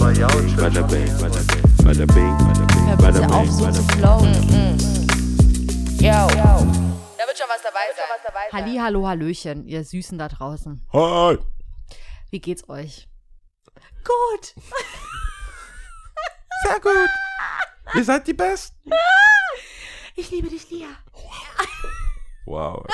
Bada bing, bada bing, bada bing, auf, bing, so zu bing. flowen. Yo. Da wird schon was dabei sein. Halli, hallo, hallöchen, ihr Süßen da draußen. Hi! Wie geht's euch? Gut. Sehr gut! Ihr seid die Besten! Ich liebe dich, Lia. Wow.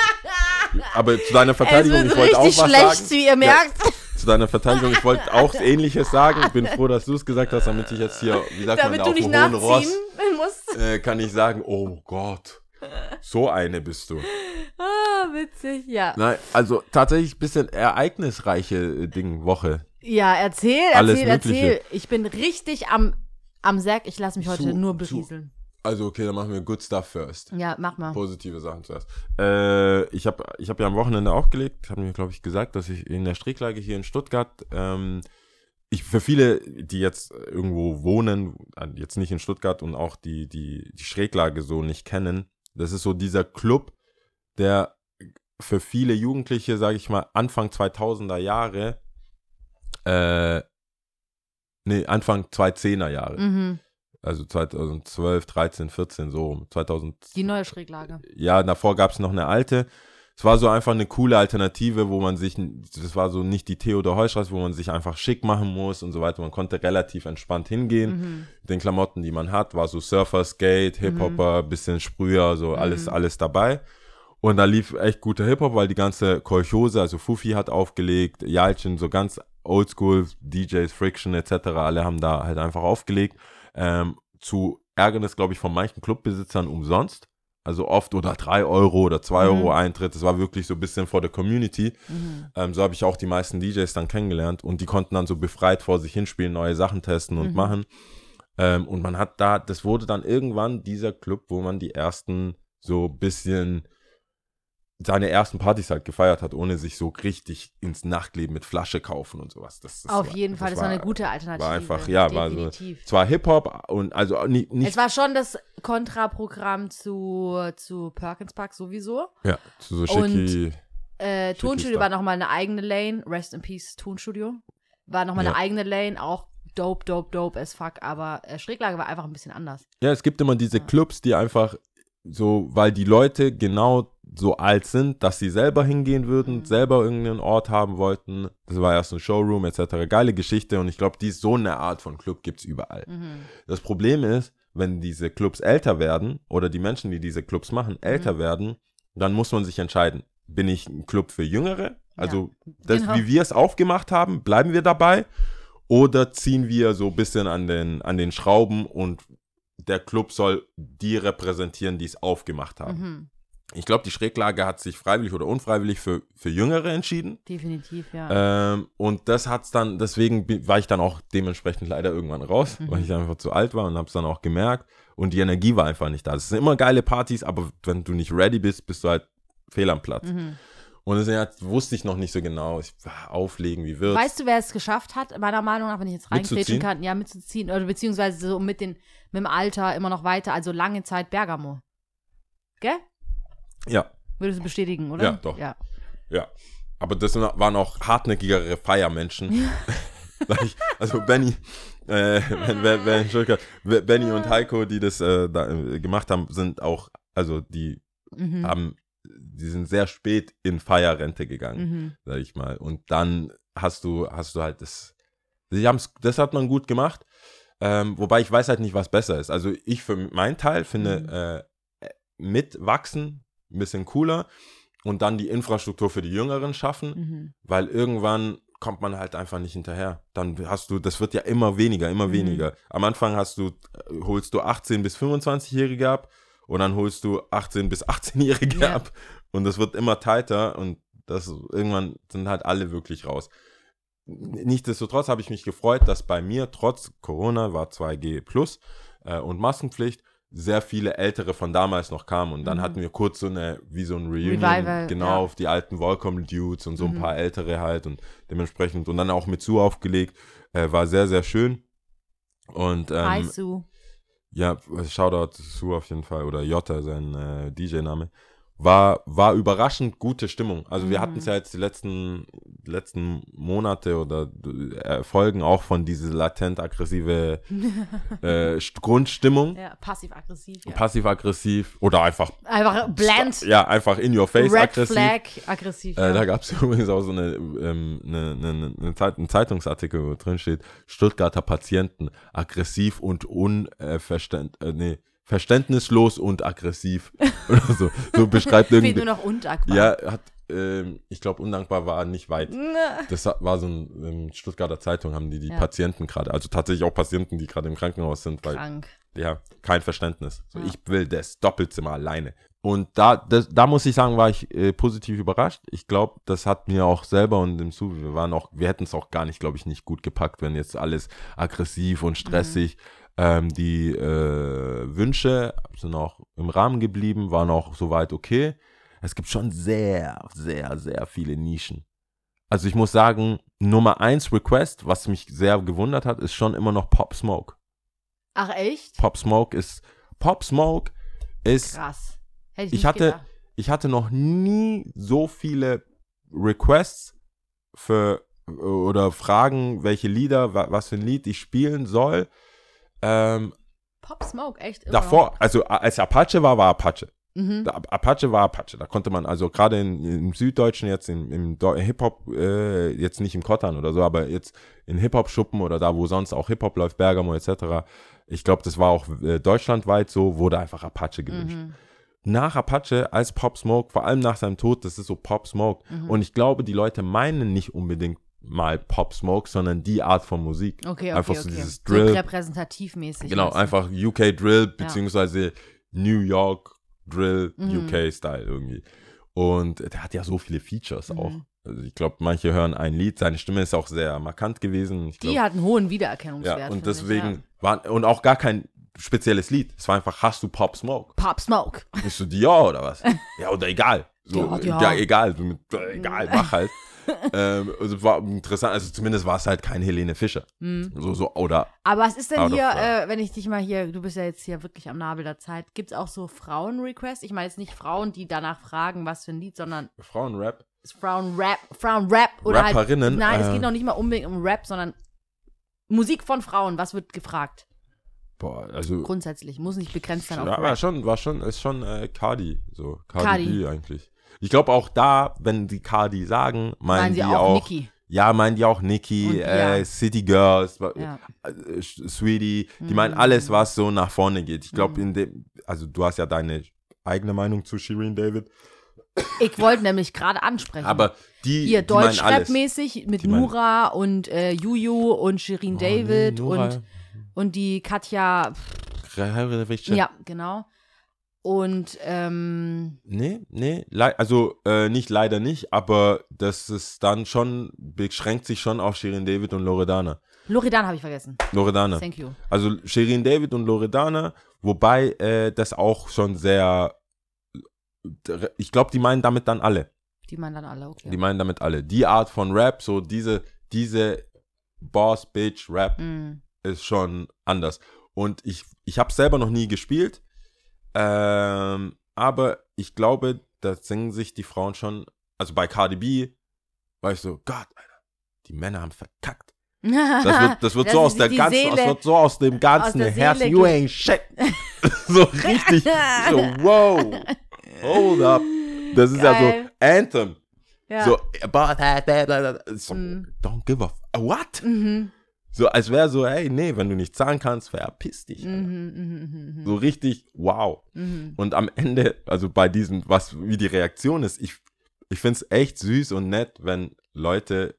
Aber zu deiner Es Verteidigung, wird ich wollte auch richtig was schlecht, sagen. wie ihr merkt. Zu deiner Verteidigung, ich wollte auch Ähnliches sagen. Ich bin froh, dass du es gesagt hast, damit ich jetzt hier, wie sagt Damit man, auf dem hohen Ross, nachziehen musst. äh, kann ich sagen, oh Gott, so eine bist du. Ah, witzig, ja. Nein, also tatsächlich ein bisschen ereignisreiche äh, Ding, Woche. Ja, erzähl, Alles erzähl, erzähl. Mögliche. Ich bin richtig am, am Sack. Ich lasse mich heute Zu- nur zu- berieseln. Also okay, dann machen wir Good Stuff first. Ja, mach mal. Positive Sachen zuerst. Äh, ich habe ich hab ja am Wochenende aufgelegt, habe mir, glaube ich, gesagt, dass ich in der Stricklage hier in Stuttgart, ähm, ich für viele, die jetzt irgendwo wohnen, jetzt nicht in Stuttgart und auch die, die, die Schräglage so nicht kennen, das ist so dieser Club, der für viele Jugendliche, sage ich mal, Anfang 2000er Jahre, äh, nee, Anfang 2010er Jahre, Mhm. Also 2012, 13, 14, so rum, 2000, Die neue Schräglage. ja, davor gab es noch eine alte. Es war so einfach eine coole Alternative, wo man sich, das war so nicht die Theodor Heustraße, wo man sich einfach schick machen muss und so weiter. Man konnte relativ entspannt hingehen. Mhm. Mit den Klamotten, die man hat, war so Surfer, Skate, Hip-Hopper, bisschen Sprüher, so alles, alles dabei. Und da lief echt guter Hip-Hop, weil die ganze Kolchose, also Fufi hat aufgelegt, Jalcin, so ganz oldschool, DJs, Friction etc., alle haben da halt einfach aufgelegt. Ähm, zu Ärgernis, glaube ich, von manchen Clubbesitzern umsonst. Also oft oder drei Euro oder zwei Mhm. Euro Eintritt. Das war wirklich so ein bisschen vor der Community. Mhm. Ähm, so habe ich auch die meisten DJs dann kennengelernt und die konnten dann so befreit vor sich hinspielen, neue Sachen testen und Mhm. machen. Ähm, und man hat da, das wurde dann irgendwann dieser Club, wo man die ersten so bisschen seine ersten Partys halt gefeiert hat, ohne sich so richtig ins Nachtleben mit Flasche kaufen und sowas. Das, das Auf war- jeden Fall, das war eine gute Alternative. War einfach, ja, war so, zwar Hip-Hop und also nicht, nicht Es war schon das Kontraprogramm zu, zu Perkins Park sowieso. ja, so Und- schicki, Äh, Tonstudio war nochmal eine eigene Lane. Rest in Peace Tonstudio. War nochmal Ja. eine eigene Lane. Auch dope, dope, dope as fuck. Aber äh, Schräglage war einfach ein bisschen anders. Ja, es gibt immer diese Clubs, die einfach so, weil die Leute genau so alt sind, dass sie selber hingehen würden, Mhm. selber irgendeinen Ort haben wollten. Das war erst ein Showroom etc. Geile Geschichte und ich glaube, die so eine Art von Club gibt es überall. Mhm. Das Problem ist, wenn diese Clubs älter werden oder die Menschen, die diese Clubs machen, älter Mhm. werden, dann muss man sich entscheiden. Bin ich ein Club für Jüngere? Also, das, genau. wie wir es aufgemacht haben, bleiben wir dabei? Oder ziehen wir so ein bisschen an den, an den Schrauben und der Club soll die repräsentieren, die es aufgemacht haben? Mhm. Ich glaube, die Schräglage hat sich freiwillig oder unfreiwillig für, für Jüngere entschieden. Definitiv, ja. Ähm, und das hat's dann, deswegen war ich dann auch dementsprechend leider irgendwann raus, Mhm. weil ich einfach zu alt war und hab's dann auch gemerkt. Und die Energie war einfach nicht da. Es sind immer geile Partys, aber wenn du nicht ready bist, bist du halt fehl am Platz. Mhm. Und deswegen hat- wusste ich noch nicht so genau. Ich, ah, auflegen, wie wird's? Weißt du, wer es geschafft hat, meiner Meinung nach, wenn ich jetzt reingrätschen kann, ja, mitzuziehen, oder beziehungsweise so mit, den, mit dem Alter immer noch weiter, also lange Zeit Bergamo. Gell? Ja, Würdest du bestätigen, oder? Ja, doch. Ja. ja. Aber das waren auch hartnäckigere Feiermenschen. Also Benny, äh, wenn, wenn, wenn, Entschuldigung, Benny und Heiko, die das äh, da, äh, gemacht haben, sind auch, also die Mhm. haben, die sind sehr spät in Feierrente gegangen, Mhm. sag ich mal. Und dann hast du, hast du halt das, sie haben's, das hat man gut gemacht. Ähm, wobei ich weiß halt nicht, was besser ist. Also ich für meinen Teil finde äh, mitwachsen ein bisschen cooler und dann die Infrastruktur für die Jüngeren schaffen, Mhm. weil irgendwann kommt man halt einfach nicht hinterher. Dann hast du, das wird ja immer weniger, immer Mhm. weniger. Am Anfang hast du, äh, holst du 18 bis 25-Jährige ab und dann holst du 18 bis 18-Jährige Ja. ab und das wird immer tighter und das irgendwann sind halt alle wirklich raus. Nichtsdestotrotz habe ich mich gefreut, dass bei mir trotz Corona war 2G plus äh, und Maskenpflicht sehr viele Ältere von damals noch kamen und dann Mhm. hatten wir kurz so eine, wie so ein Reunion, Revival, genau, ja. auf die alten Volcom-Dudes und so ein Mhm. paar Ältere halt und dementsprechend und dann auch mit Sue aufgelegt, äh, war sehr, sehr schön und Hi, ähm, Sue. ja, Shoutout zu Sue auf jeden Fall oder Jota, sein äh, DJ-Name war, war überraschend gute Stimmung. Also wir Mhm. hatten es ja jetzt die letzten, letzten Monate oder äh, Folgen auch von diese latent aggressive äh, St- Grundstimmung. Ja, passiv-aggressiv. Ja. Passiv-aggressiv oder einfach, Einfach bland. ja, einfach in your face Red aggressiv. Flag, aggressiv. Äh, ja. Da gab es übrigens auch so eine, ähm, eine, eine, eine Zeit, einen Zeitungsartikel, wo drin steht, Stuttgarter Patienten aggressiv und unverständ, äh, nee, verständnislos und aggressiv. Oder so, so beschreibt irgendwie. nur noch undankbar. Ja, hat, ähm, ich glaube, undankbar war nicht weit. Das war so ein ähm, Stuttgarter Zeitung, haben die die Ja. Patienten gerade, also tatsächlich auch Patienten, die gerade im Krankenhaus sind, weil Krank. ja, kein Verständnis. So, Ja. Ich will das Doppelzimmer alleine. Und da, das, da muss ich sagen, war ich äh, positiv überrascht. Ich glaube, das hat mir auch selber und im Zu, wir waren auch, wir hätten es auch gar nicht, glaube ich, nicht gut gepackt, wenn jetzt alles aggressiv und stressig. Ähm, die äh, Wünsche sind auch im Rahmen geblieben, waren auch soweit okay. Es gibt schon sehr, sehr, sehr viele Nischen. Also ich muss sagen, Nummer eins Request, was mich sehr gewundert hat, ist schon immer noch Pop Smoke. Ach, echt? Pop Smoke ist Pop Smoke ist Krass. Hätte ich, ich nicht hatte gedacht. ich hatte noch nie so viele Requests für oder Fragen, welche Lieder, wa- was für ein Lied ich spielen soll. Ähm, Pop Smoke, echt? immer davor, also als Apache war, war Apache. Mhm. Apache war Apache. Da konnte man also gerade in, im Süddeutschen jetzt im, im Hip-Hop, äh, jetzt nicht im Kottern oder so, aber jetzt in Hip-Hop-Schuppen oder da, wo sonst auch Hip-Hop läuft, Bergamo etc. Ich glaube, das war auch äh, deutschlandweit so, wurde einfach Apache gewünscht. Mhm. Nach Apache als Pop Smoke, vor allem nach seinem Tod, das ist so Pop Smoke. Mhm. Und ich glaube, die Leute meinen nicht unbedingt mal Pop Smoke, sondern die Art von Musik. Okay, okay, Einfach okay. so dieses So Drill. repräsentativmäßig. Genau, du? einfach UK Drill, beziehungsweise New York Drill, Mhm. UK-Style irgendwie. Und der hat ja so viele Features Mhm. auch. Also ich glaube, manche hören ein Lied, seine Stimme ist auch sehr markant gewesen. Ich Die glaub, hat einen hohen Wiedererkennungswert. ja, und finde ich, deswegen ja. war, und auch gar kein spezielles Lied. Es war einfach, hast du Pop Smoke? Pop Smoke. Bist du Dior oder was? ja, oder egal. So, Ja, ja, ja. egal. So mit, äh, egal, mach halt. ähm, also war interessant, also zumindest war es halt kein Helene Fischer. Mhm. So, so, oder Aber was ist denn hier, frame. äh, wenn ich dich mal hier, du bist ja jetzt hier wirklich am Nabel der Zeit, gibt es auch so Frauen-Requests? Ich meine jetzt nicht Frauen, die danach fragen, was für ein Lied, sondern Frauenrap. Frauen-Rap, Frauen-Rap oder Rapperinnen, halt, nein, es äh, geht noch nicht mal unbedingt um Rap, sondern Musik von Frauen, was wird gefragt? Boah, also Grundsätzlich, muss nicht begrenzt sein auf Ja, war Rap. schon, war schon, ist schon äh, Cardi, so Cardi, Cardi. B eigentlich. Ich glaube auch da, wenn die Cardi sagen, meinen, Meinen die auch, auch, Nicki. ja, meinen die auch Nicki, äh. City Girls, Ja. äh, Sweetie, die Mhm. meinen alles, was so nach vorne geht. Ich glaube, Mhm. in dem, also du hast ja deine eigene Meinung zu Shirin David, Ich wollte nämlich gerade ansprechen. aber die, hier die alles. Deutsch-Rap-mäßig mit Die Nura und äh, Juju und Shirin Oh, nee, David Nora, und, und die Katja. Ja, genau. Und ähm, Nee, nee, also äh, nicht leider nicht, aber das ist dann schon, beschränkt sich schon auf Shirin David und Loredana. Loredan habe ich vergessen. Loredana. Thank you. Also Shirin David und Loredana, wobei äh, das auch schon sehr, ich glaube, die meinen damit dann alle. Die meinen dann alle, okay. Die meinen damit alle. Die Art von Rap, so diese, diese Boss, Bitch, Rap Mm. ist schon anders. Und ich, ich habe selber noch nie gespielt, ähm, aber ich glaube, da singen sich die Frauen schon, also bei Cardi B, war ich so, Gott, Alter, die Männer haben verkackt. Das wird, das wird Das so aus der ganzen, Seele- das wird so aus dem ganzen der Herzen, you ain't shit. so richtig, so wow, hold up. Das ist ja Geil. so Anthem. ja. So, that, that, that, that. so Mhm. don't give a, f- what? Mhm. So, als wäre so, hey, nee, wenn du nicht zahlen kannst, verpiss dich. Mhm, mhm, mhm, So richtig, wow. mhm. Und am Ende, also bei diesem, was, wie die Reaktion ist, ich, ich finde es echt süß und nett, wenn Leute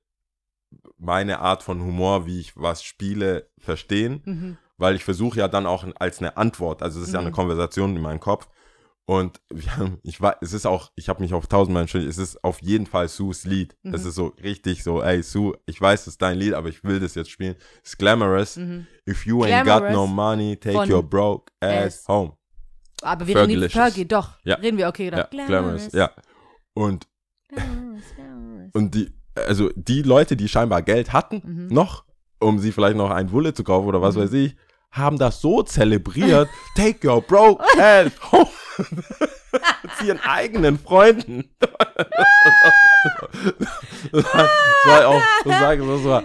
meine Art von Humor, wie ich was spiele, verstehen, Mhm. weil ich versuche ja dann auch als eine Antwort, also es ist ja eine Mhm. Konversation in meinem Kopf und wir haben, ich war, es ist auch, ich habe mich auf tausendmal entschuldigt, es ist auf jeden Fall Sues Lied. Es Mhm. ist so richtig so, ey Sue, ich weiß, es ist dein Lied, aber ich will das jetzt spielen. Es ist glamorous. Mhm. If you ain't got no Glamorous money, take your broke ass S. home. Aber wir reden nicht. Fergie, doch. Ja. Reden wir, okay, Ja, dann. glamorous, ja. Und, Glamorous, glamorous. und die, also die Leute, die scheinbar Geld hatten, Mhm. noch, um sie vielleicht noch ein Wulle zu kaufen oder was Mhm. weiß ich, haben das so zelebriert, take your broke ass home. Zu ihren eigenen Freunden. das war, auch, das war, das war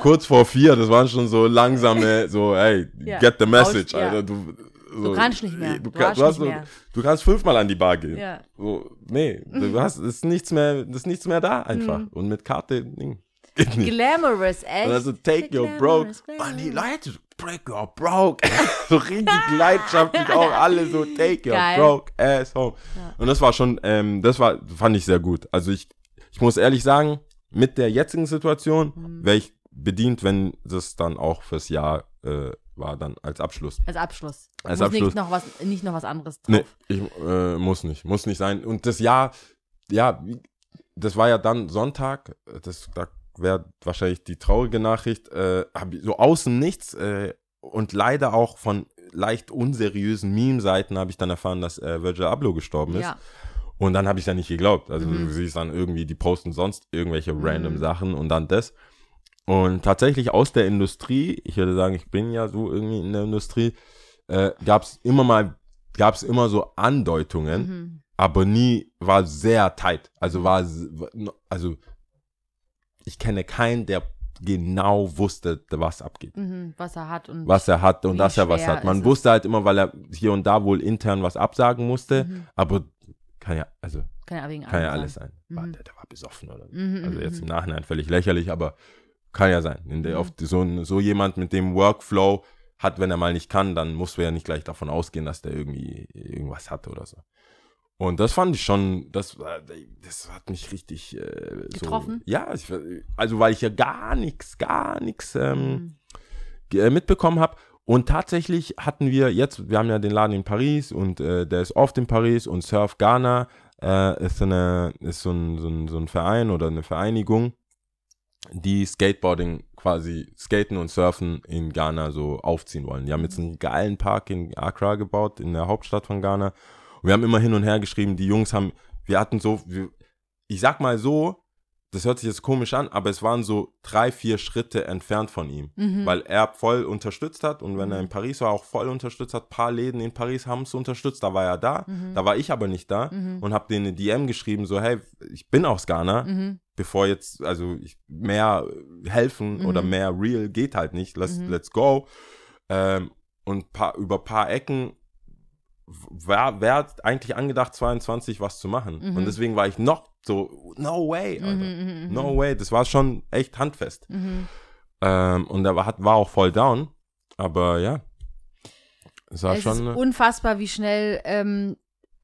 kurz vor vier, das waren schon so langsame, so, hey, Ja. get the message, Aus-. Alter. Du, so, Du kannst nicht mehr. Du, Du kann, du, hast so, mehr. du kannst fünfmal an die Bar gehen. Ja. So, nee, du hast, ist nichts mehr, ist nichts mehr da einfach. Mhm. Und mit Karte, nee, geht nicht. Glamorous, echt. Und also take your broke. Die glamorous. Leute, so, break your broke. so richtig leidenschaftlich auch alle so, take your Geil. broke ass home. Und das war schon, ähm, das war, fand ich sehr gut. Also ich, ich muss ehrlich sagen, mit der jetzigen Situation Mhm. wäre ich bedient, wenn das dann auch fürs Jahr äh, war, dann als Abschluss. Als Abschluss. Als Muss Abschluss. Nicht noch, was, nicht noch was anderes drauf. Nee, ich, äh, muss nicht, muss nicht sein. Und das Jahr, ja, das war ja dann Sonntag, das, da wäre wahrscheinlich die traurige Nachricht, äh, so außen nichts äh, und leider auch von leicht unseriösen Meme-Seiten habe ich dann erfahren, dass äh, Virgil Abloh gestorben ist. Ja. Und dann habe ich ja nicht geglaubt. Also Mhm. du siehst dann irgendwie, die posten sonst irgendwelche random Sachen und dann das. Und tatsächlich aus der Industrie, ich würde sagen, ich bin ja so irgendwie in der Industrie, äh, gab es immer mal, gab es immer so Andeutungen, Mhm. aber nie war sehr tight. Also war, also ich kenne keinen, der genau wusste, was abgeht Mhm. Was er hat und was er hat und dass er was hat. Man wusste halt immer, weil er hier und da wohl intern was absagen musste, Mhm. aber kann ja, also kann ja wegen kann ja alles sein. sein. War, Mhm. der, der war besoffen oder Mhm, also mhm, jetzt im mhm. Nachhinein völlig lächerlich, aber kann ja sein. In der, Mhm. so, so jemand mit dem Workflow hat, wenn er mal nicht kann, dann muss wir ja nicht gleich davon ausgehen, dass der irgendwie irgendwas hat oder so. Und das fand ich schon, das, das hat mich richtig äh, Getroffen? So, ja, ich, also weil ich ja gar nichts, gar nichts ähm, Mhm. äh, mitbekommen habe. Und tatsächlich hatten wir jetzt, wir haben ja den Laden in Paris und äh, der ist oft in Paris und Surf Ghana äh, ist, eine, ist so, ein, so, ein, so ein Verein oder eine Vereinigung, die Skateboarding quasi, Skaten und Surfen in Ghana so aufziehen wollen. Die haben jetzt einen geilen Park in Accra gebaut, in der Hauptstadt von Ghana. Und wir haben immer hin und her geschrieben, die Jungs haben, wir hatten so, ich sag mal so, das hört sich jetzt komisch an, aber es waren so drei, vier Schritte entfernt von ihm Mhm. weil er voll unterstützt hat und wenn er in Paris war, auch voll unterstützt hat. Ein paar Läden in Paris haben es unterstützt, da war er da, Mhm. da war ich aber nicht da Mhm. und habe denen eine DM geschrieben, so hey, ich bin aus Ghana, Mhm. bevor jetzt, also ich, mehr helfen Mhm. oder mehr real geht halt nicht, let's, Mhm. let's go. Ähm, und paar, über paar Ecken war, wär eigentlich angedacht, 22 was zu machen. Mhm. Und deswegen war ich noch so, no way, Alter. Mhm, mhm, mhm. No way, das war schon echt handfest. Mhm. Ähm, und er war, hat, war auch voll down. Aber ja. Es war Es schon. ist unfassbar, wie schnell ähm,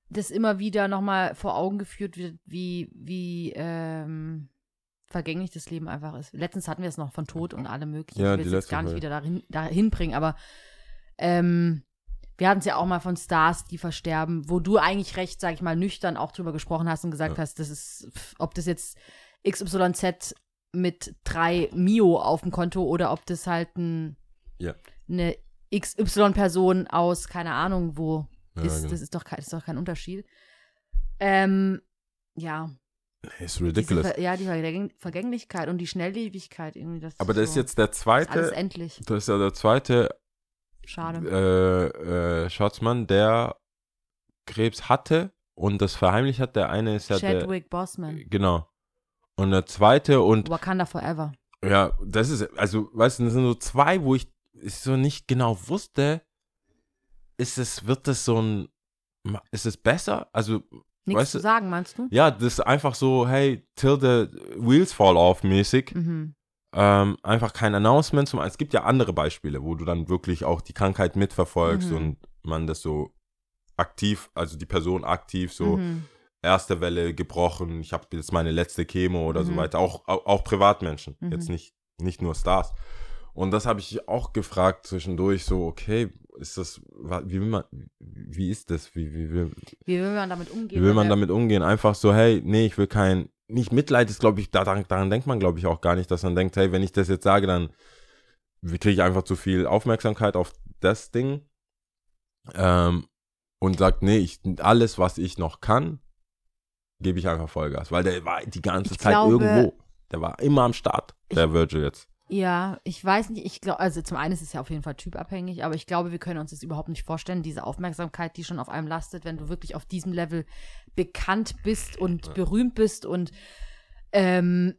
das immer wieder nochmal vor Augen geführt wird, wie, wie ähm, vergänglich das Leben einfach ist. Letztens hatten wir es noch von Tod und allem möglichen. Ja, ich will die es gar nicht wieder dahin, dahin bringen, aber ähm, wir hatten es ja auch mal von Stars, die versterben, wo du eigentlich recht, sag ich mal, nüchtern auch drüber gesprochen hast und gesagt Ja. hast, das ist, ob das jetzt XYZ mit drei Mio auf dem Konto oder ob das halt ein, Ja. eine XY-Person aus, keine Ahnung, wo Ja, ist. genau. Das ist doch, kein, ist doch kein Unterschied. Ähm, ja. ist Diese ridiculous. Ver ja, die Vergäng Vergänglichkeit und die Schnelllebigkeit irgendwie. Das Aber das ist so, jetzt der ist alles zweite. endlich. Das ist ja der zweite Schade. äh, äh, Schatzmann, der Krebs hatte und das verheimlicht hat. Der eine ist ja der. Chadwick Boseman. Genau. Und der zweite und Wakanda Forever. ja, das ist, also, weißt du, das sind so zwei, wo ich, ich so nicht genau wusste, ist es, wird das so ein, ist es besser? Also, Nichts Weißt zu sagen, meinst du? ja, das ist einfach so, hey, till the wheels fall off mäßig. Mhm. Ähm, einfach kein Announcement. Zum, es gibt ja andere Beispiele, wo du dann wirklich auch die Krankheit mitverfolgst Mhm. und man das so aktiv, also die Person aktiv so Mhm. erste Welle gebrochen, ich habe jetzt meine letzte Chemo oder so Mhm. weiter. Auch, auch, auch Privatmenschen, Mhm. jetzt nicht, nicht nur Stars. Und das habe ich auch gefragt zwischendurch, so, okay, ist das, wie will man, wie ist das, wie, wie, wie, Wie will man damit umgehen? wie will man damit umgehen? Einfach so, hey, nee, ich will kein, nicht Mitleid ist, glaube ich, daran, daran denkt man, glaube ich, auch gar nicht, dass man denkt, hey, wenn ich das jetzt sage, dann kriege ich einfach zu viel Aufmerksamkeit auf das Ding. Ähm, und sagt, nee, ich, alles, was ich noch kann, gebe ich einfach Vollgas. Weil der war die ganze Ich Zeit glaube- irgendwo. Der war immer am Start, der Virgil jetzt. Ja, ich weiß nicht, ich glaube, also zum einen ist es ja auf jeden Fall typabhängig, aber ich glaube, wir können uns das überhaupt nicht vorstellen, diese Aufmerksamkeit, die schon auf einem lastet, wenn du wirklich auf diesem Level bekannt bist und berühmt bist und ähm,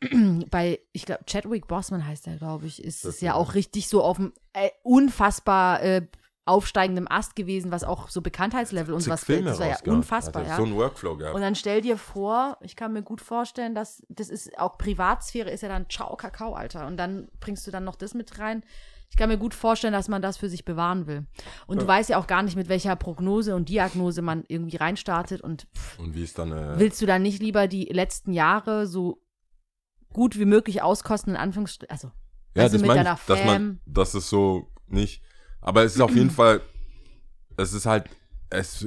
bei, ich glaube, Chadwick Boseman heißt er, glaube ich, ist es ja auch richtig so auf dem äh, unfassbar äh, aufsteigendem Ast gewesen, was auch so Bekanntheitslevel und was Filme das war ja unfassbar, Hat ja. So ein Workflow gehabt. Und dann stell dir vor, ich kann mir gut vorstellen, dass das ist auch Privatsphäre ist ja dann ciao Kakao, Alter. Und dann bringst du dann noch das mit rein. Ich kann mir gut vorstellen, dass man das für sich bewahren will. Und du weißt ja auch gar nicht, mit welcher Prognose und Diagnose man irgendwie reinstartet. Und pff, Und wie ist dann äh, willst du dann nicht lieber die letzten Jahre so gut wie möglich auskosten, in Anführungsstrichen? Also, Ja, also das mit meine deiner ich, dass man, Fam. das ist so nicht. Aber es ist auf jeden Fall, es ist halt, es,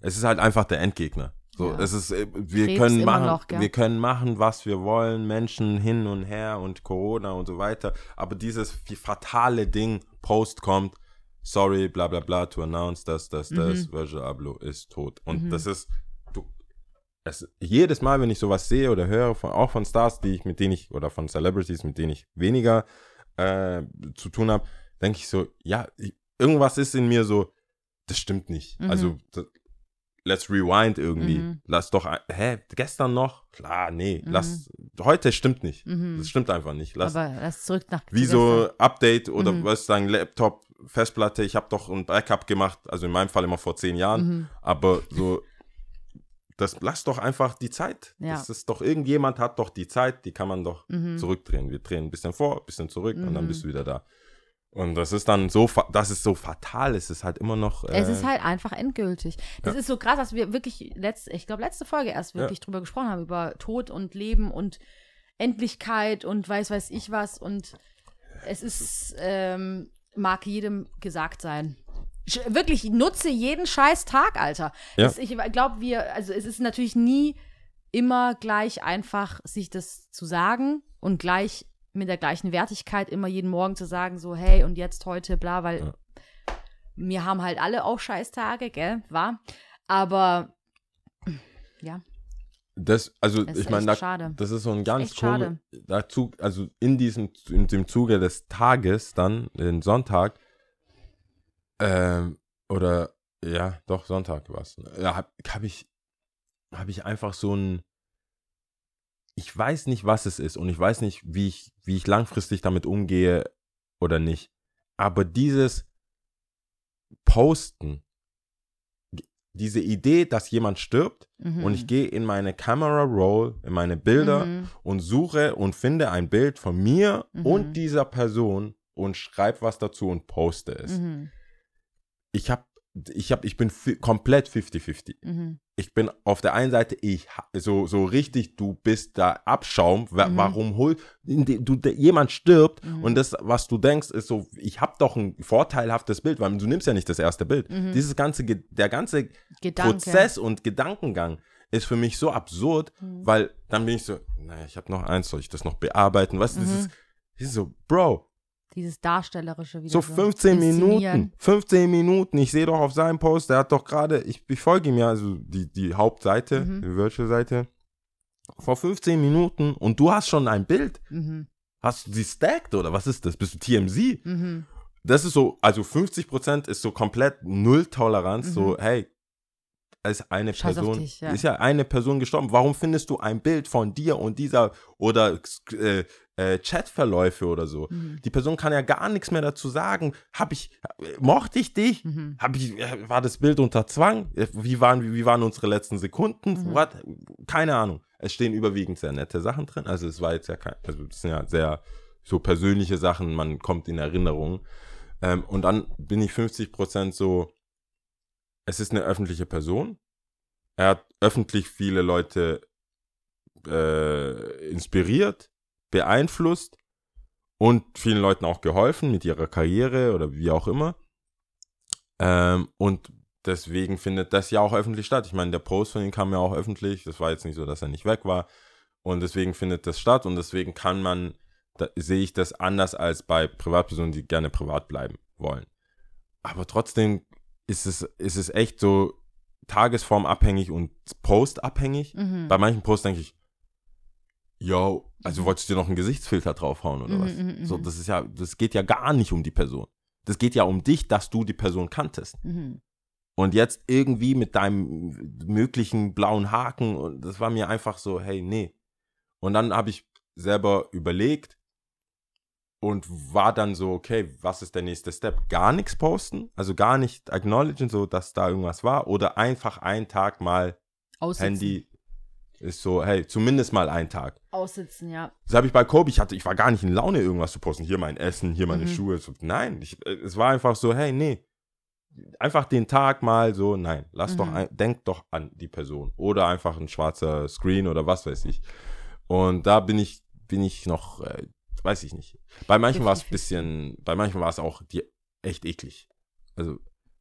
es ist halt einfach der Endgegner. So, Ja. es ist, äh, wir Krebs können machen, noch, wir können machen, was wir wollen, Menschen hin und her und Corona und so weiter. Aber dieses fatale Ding, Post kommt, sorry, bla bla bla, to announce, dass das, Mhm. das, Virgil Abloh ist tot. Und das ist, du, es, jedes Mal, wenn ich sowas sehe oder höre, von, auch von Stars, die ich, mit denen ich, oder von Celebrities, mit denen ich weniger äh, zu tun habe, denke ich so, ja, irgendwas ist in mir so, das stimmt nicht. Mhm. Also, das, let's rewind irgendwie. Mhm. Lass doch, hä, gestern noch? Klar, nee, Mhm. lass, heute stimmt nicht. Mhm. Das stimmt einfach nicht. Lass, Aber lass zurück nach wie so. Update oder Mhm. was sagen, Laptop, Festplatte, ich habe doch ein Backup gemacht, also in meinem Fall immer vor zehn Jahren, Mhm. aber so, das lass doch einfach die Zeit. Ja. Das ist doch, irgendjemand hat doch die Zeit, die kann man doch Mhm. zurückdrehen. Wir drehen ein bisschen vor, ein bisschen zurück und dann Mhm. bist du wieder da. Und das ist dann so, fa- das ist so fatal, es ist halt immer noch. Äh, Es ist halt einfach endgültig. Das ja. ist so krass, dass wir wirklich letzte, ich glaube, letzte Folge erst Ja. wirklich drüber gesprochen haben, über Tod und Leben und Endlichkeit und weiß weiß ich was. Und es ist, ähm, mag jedem gesagt sein. Wirklich, nutze jeden scheiß Tag, Alter. Ja. Das, ich glaube, wir, also es ist natürlich nie immer gleich einfach, sich das zu sagen und gleich mit der gleichen Wertigkeit immer jeden Morgen zu sagen, so, hey, und jetzt heute, bla, weil Ja. wir haben halt alle auch Scheißtage, gell, war. Aber ja, Das, also es ich ist meine, da, das ist so ein ganz komisch, dazu, also in diesem, in dem Zuge des Tages dann, den Sonntag, ähm, oder, ja, doch, Sonntag war es, ja, habe hab ich, habe ich einfach so ein, ich weiß nicht, was es ist und ich weiß nicht, wie ich, wie ich langfristig damit umgehe oder nicht, aber dieses Posten, diese Idee, dass jemand stirbt, Mhm. und ich gehe in meine Camera Roll, in meine Bilder Mhm. und suche und finde ein Bild von mir Mhm. und dieser Person und schreibe was dazu und poste es. Mhm. Ich habe ich habe ich bin komplett 50-50. Mhm. Ich bin auf der einen Seite ich so so richtig du bist da Abschaum, Wa- Mhm. warum hol in de- du de- jemand stirbt Mhm. und das was du denkst ist so ich habe doch ein vorteilhaftes Bild, weil du nimmst ja nicht das erste Bild. Mhm. Dieses ganze der ganze Gedanke. Prozess und Gedankengang ist für mich so absurd, Mhm. weil dann bin ich so, naja, ich habe noch eins, soll ich das noch bearbeiten? Was? Das, Mhm. ist, das ist so, Bro, Dieses Darstellerische wieder. so 15 Inszenieren. Minuten, 15 Minuten, ich sehe doch auf seinem Post, der hat doch gerade, ich, ich folge ihm ja, also die, die Hauptseite, Mhm. die Virtual-Seite, vor 15 Minuten und du hast schon ein Bild. Mhm. Hast du die stacked oder was ist das? Bist du TMZ? Mhm. das ist so, also 50% ist so komplett Null-Toleranz, Mhm. so, hey, ist eine Scheiß Person, dich, ja. ist ja eine Person gestorben. Warum findest du ein Bild von dir und dieser oder äh, äh, Chatverläufe oder so? Mhm. Die Person kann ja gar nichts mehr dazu sagen. Hab ich, mochte ich dich? Mhm. Hab ich, äh, war das Bild unter Zwang? Äh, Wie waren, wie, wie waren unsere letzten Sekunden? Mhm. What? Keine Ahnung. Es stehen überwiegend sehr nette Sachen drin. Also es war jetzt ja kein, also es sind ja sehr so persönliche Sachen, man kommt in Erinnerung. Ähm, und dann bin ich 50% so, es ist eine öffentliche Person. Er hat öffentlich viele Leute äh, inspiriert, beeinflusst und vielen Leuten auch geholfen mit ihrer Karriere oder wie auch immer. Ähm, und deswegen findet das ja auch öffentlich statt. Ich meine, der Post von ihm kam ja auch öffentlich. Das war jetzt nicht so, dass er nicht weg war. Und deswegen findet das statt und deswegen kann man, sehe ich das anders als bei Privatpersonen, die gerne privat bleiben wollen. Aber trotzdem ist es, ist es echt so tagesformabhängig und postabhängig. Mhm. Bei manchen Posts denke ich, yo, also wolltest du dir noch einen Gesichtsfilter draufhauen oder Mhm, was? mhm, So, mhm. das ist ja, das geht ja gar nicht um die Person. Das geht ja um dich, dass du die Person kanntest. Mhm. Und jetzt irgendwie mit deinem möglichen blauen Haken und das war mir einfach so, hey, nee. Und dann habe ich selber überlegt und war dann so, okay, was ist der nächste Step? Gar nichts posten, also gar nicht acknowledgen, so dass da irgendwas war oder einfach einen Tag mal Aussitzen. Handy ist so, hey, zumindest mal einen Tag. Aussitzen, ja. Das habe ich bei Kobe, ich hatte, ich war gar nicht in Laune, irgendwas zu posten. Hier mein Essen, hier meine Mhm. Schuhe. So, nein, ich, es war einfach so, hey, nee. Einfach den Tag mal so, nein, lass Mhm. doch, ein, denk doch an die Person. Oder einfach ein schwarzer Screen oder was weiß ich. Und da bin ich, bin ich noch, äh, weiß ich nicht. Bei manchen war es ein 50-50. bisschen, bei manchen war es auch die, echt eklig. Also,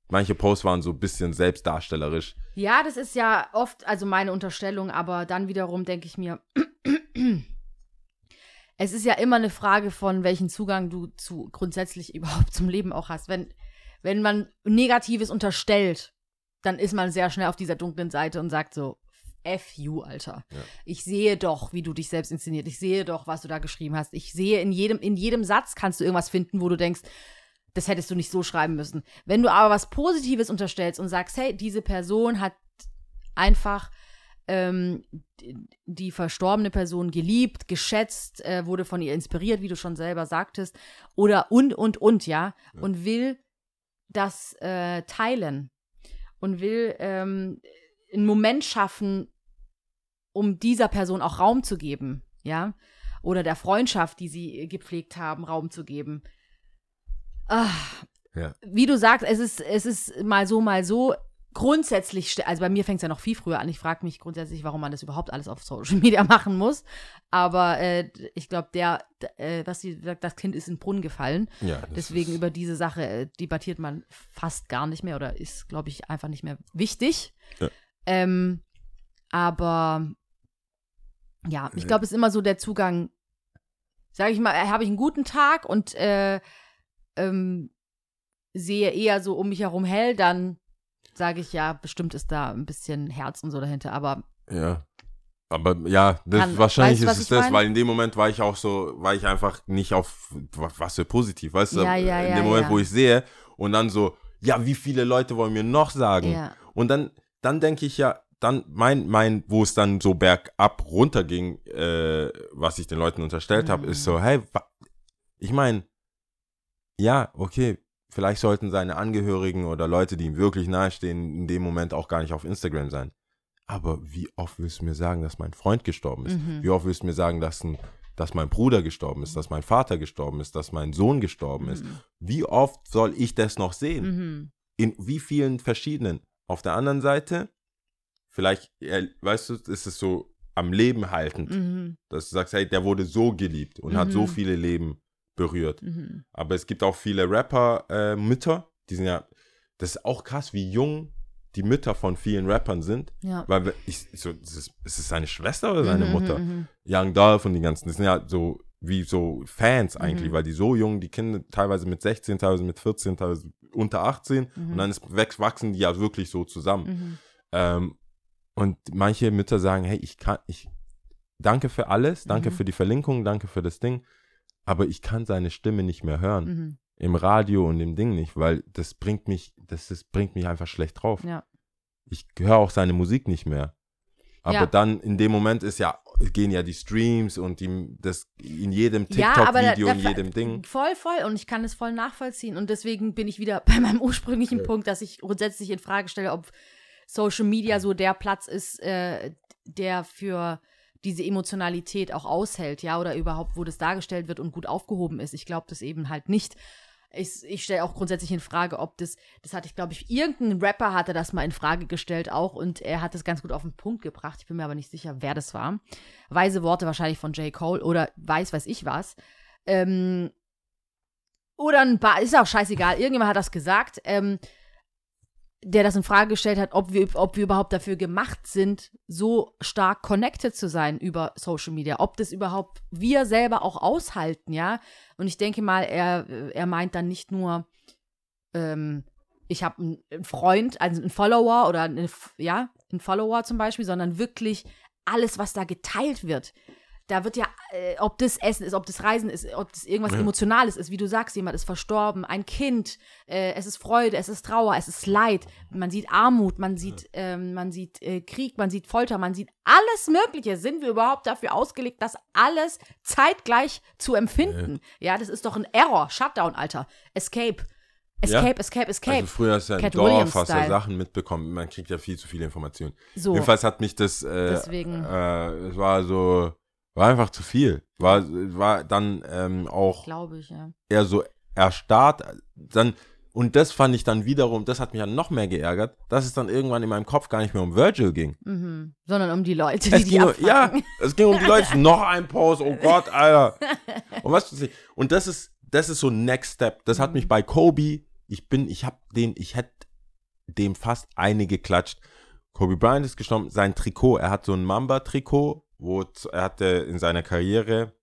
manche Posts waren so ein bisschen selbstdarstellerisch. Ja, das ist ja oft, also meine Unterstellung, aber dann wiederum denke ich mir, es ist ja immer eine Frage von, welchen Zugang du zu grundsätzlich überhaupt zum Leben auch hast. Wenn, wenn man Negatives unterstellt, dann ist man sehr schnell auf dieser dunklen Seite und sagt so, F you, Alter. Ja. Ich sehe doch, wie du dich selbst inszeniert. Ich sehe doch, was du da geschrieben hast. Ich sehe in jedem, in jedem Satz kannst du irgendwas finden, wo du denkst, das hättest du nicht so schreiben müssen. Wenn du aber was Positives unterstellst und sagst, hey, diese Person hat einfach ähm, die, verstorbene Person geliebt, geschätzt, äh, wurde von ihr inspiriert, wie du schon selber sagtest, oder und, und, und, ja, Ja. und will das äh, teilen und will ähm, einen Moment schaffen, um dieser Person auch Raum zu geben, ja, oder der Freundschaft, die sie gepflegt haben, Raum zu geben. Ah, Ja. Wie du sagst, es ist, es ist mal so, mal so. Grundsätzlich, also bei mir fängt es ja noch viel früher an. Ich frage mich grundsätzlich, warum man das überhaupt alles auf Social Media machen muss. Aber äh, ich glaube, der, äh, was sie sagt, das Kind ist in den Brunnen gefallen. Ja, Deswegen über diese Sache äh, debattiert man fast gar nicht mehr oder ist, glaube ich, einfach nicht mehr wichtig. Ja. Ähm, aber ja, ich glaube, es ist immer so der Zugang, sage ich mal, äh, habe ich einen guten Tag und äh, ähm, sehe eher so um mich herum hell, dann sage ich ja, bestimmt ist da ein bisschen Herz und so dahinter. Aber Ja. Aber ja, das, Kann- wahrscheinlich weißt ist es das, mein? weil in dem Moment war ich auch so, war ich einfach nicht auf wa- was für positiv, weißt du? Ja, ja, in ja, dem Moment, wo ich sehe und dann so, ja, wie viele Leute wollen mir noch sagen? Und dann, dann denke ich ja, dann mein, mein, wo es dann so bergab runterging, äh, was ich den Leuten unterstellt habe, ist Mhm. so, hey, wa- ich meine, ja, okay, vielleicht sollten seine Angehörigen oder Leute, die ihm wirklich nahestehen, in dem Moment auch gar nicht auf Instagram sein. Aber wie oft willst du mir sagen, dass mein Freund gestorben ist? Mhm. Wie oft willst du mir sagen, dass, ein, dass mein Bruder gestorben ist, dass mein Vater gestorben ist, dass mein Sohn gestorben ist? Mhm. Wie oft soll ich das noch sehen? Mhm. in wie vielen verschiedenen. Auf der anderen Seite, vielleicht, äh, weißt du, ist es so am Leben haltend, Mhm. dass du sagst, hey, der wurde so geliebt und hat so Mhm. viele Leben berührt. Mhm. Aber es gibt auch viele Rapper-Mütter, die sind ja, das ist auch krass, wie jung die Mütter von vielen Rappern sind. Ja. Weil ich, so, ist, es, ist es seine Schwester oder seine Mhm, Mutter? mhm, Young Dolph und die ganzen, das sind ja so wie so Fans eigentlich, Mhm. weil die so jung, die Kinder teilweise mit 16, teilweise mit 14, teilweise unter 18 Mhm. und dann ist, wachsen die ja wirklich so zusammen. mhm. Ähm, und manche Mütter sagen, hey, ich kann, ich danke für alles, danke Mhm. für die Verlinkung, danke für das Ding, aber ich kann seine Stimme nicht mehr hören. Mhm. Im Radio und im Ding nicht, weil das bringt mich, das ist, bringt mich einfach schlecht drauf. Ja. Ich höre auch seine Musik nicht mehr. Aber Ja. dann in dem Moment ist ja, gehen ja die Streams und die, das in jedem Ja, TikTok-Video, da in jedem Ding. Voll, voll. Und ich kann es voll nachvollziehen. Und deswegen bin ich wieder bei meinem ursprünglichen Punkt, dass ich grundsätzlich in Frage stelle, ob Social Media so der Platz ist, äh, der für diese Emotionalität auch aushält, ja, oder überhaupt, wo das dargestellt wird und gut aufgehoben ist. Ich glaube das eben halt nicht. Ich, ich stelle auch grundsätzlich in Frage, ob das, das hatte ich, glaube ich, irgendein Rapper hatte das mal in Frage gestellt auch und er hat das ganz gut auf den Punkt gebracht. Ich bin mir aber nicht sicher, wer das war. Weise Worte wahrscheinlich von J. Cole oder weiß, weiß ich was. Ähm, oder ein ba ist auch scheißegal, irgendjemand hat das gesagt, ähm, der das in Frage gestellt hat, ob wir, ob wir überhaupt dafür gemacht sind, so stark connected zu sein über Social Media, ob das überhaupt wir selber auch aushalten, ja. Und ich denke mal, er, er meint dann nicht nur, ähm, ich habe einen einen Freund, also einen Follower oder eine, ja, einen Follower zum Beispiel, sondern wirklich alles, was da geteilt wird da wird ja, äh, ob das Essen ist, ob das Reisen ist, ob das irgendwas Emotionales ist, wie du sagst, jemand ist verstorben, ein Kind, äh, es ist Freude, es ist Trauer, es ist Leid, man sieht Armut, man sieht, ähm, man sieht äh, Krieg, man sieht Folter, man sieht alles Mögliche. Sind wir überhaupt dafür ausgelegt, das alles zeitgleich zu empfinden? Ja, das ist doch ein Error, Shutdown, Alter. Escape. Escape, Ja. escape, escape. Also früher hast du ja im Dorf, hast Style. Sachen mitbekommen. Man kriegt ja viel zu viele Informationen. So. Jedenfalls hat mich das, äh, Deswegen. äh, es war so, war einfach zu viel. War, war dann ähm, auch Glaube ich, ja. eher so erstarrt. Dann, und das fand ich dann wiederum, das hat mich dann noch mehr geärgert, dass es dann irgendwann in meinem Kopf gar nicht mehr um Virgil ging. Mhm. Sondern um die Leute, die Es die ging, abfucken. ja, es ging um die Leute, noch ein Post, oh Gott, Alter. Und was. Und das ist, das ist so Next Step. Das hat mich bei Kobe, ich bin, ich hab den, ich hätte dem fast eine geklatscht. Kobe Bryant ist gestorben, sein Trikot, er hat so ein Mamba-Trikot, wo er hatte in seiner Karriere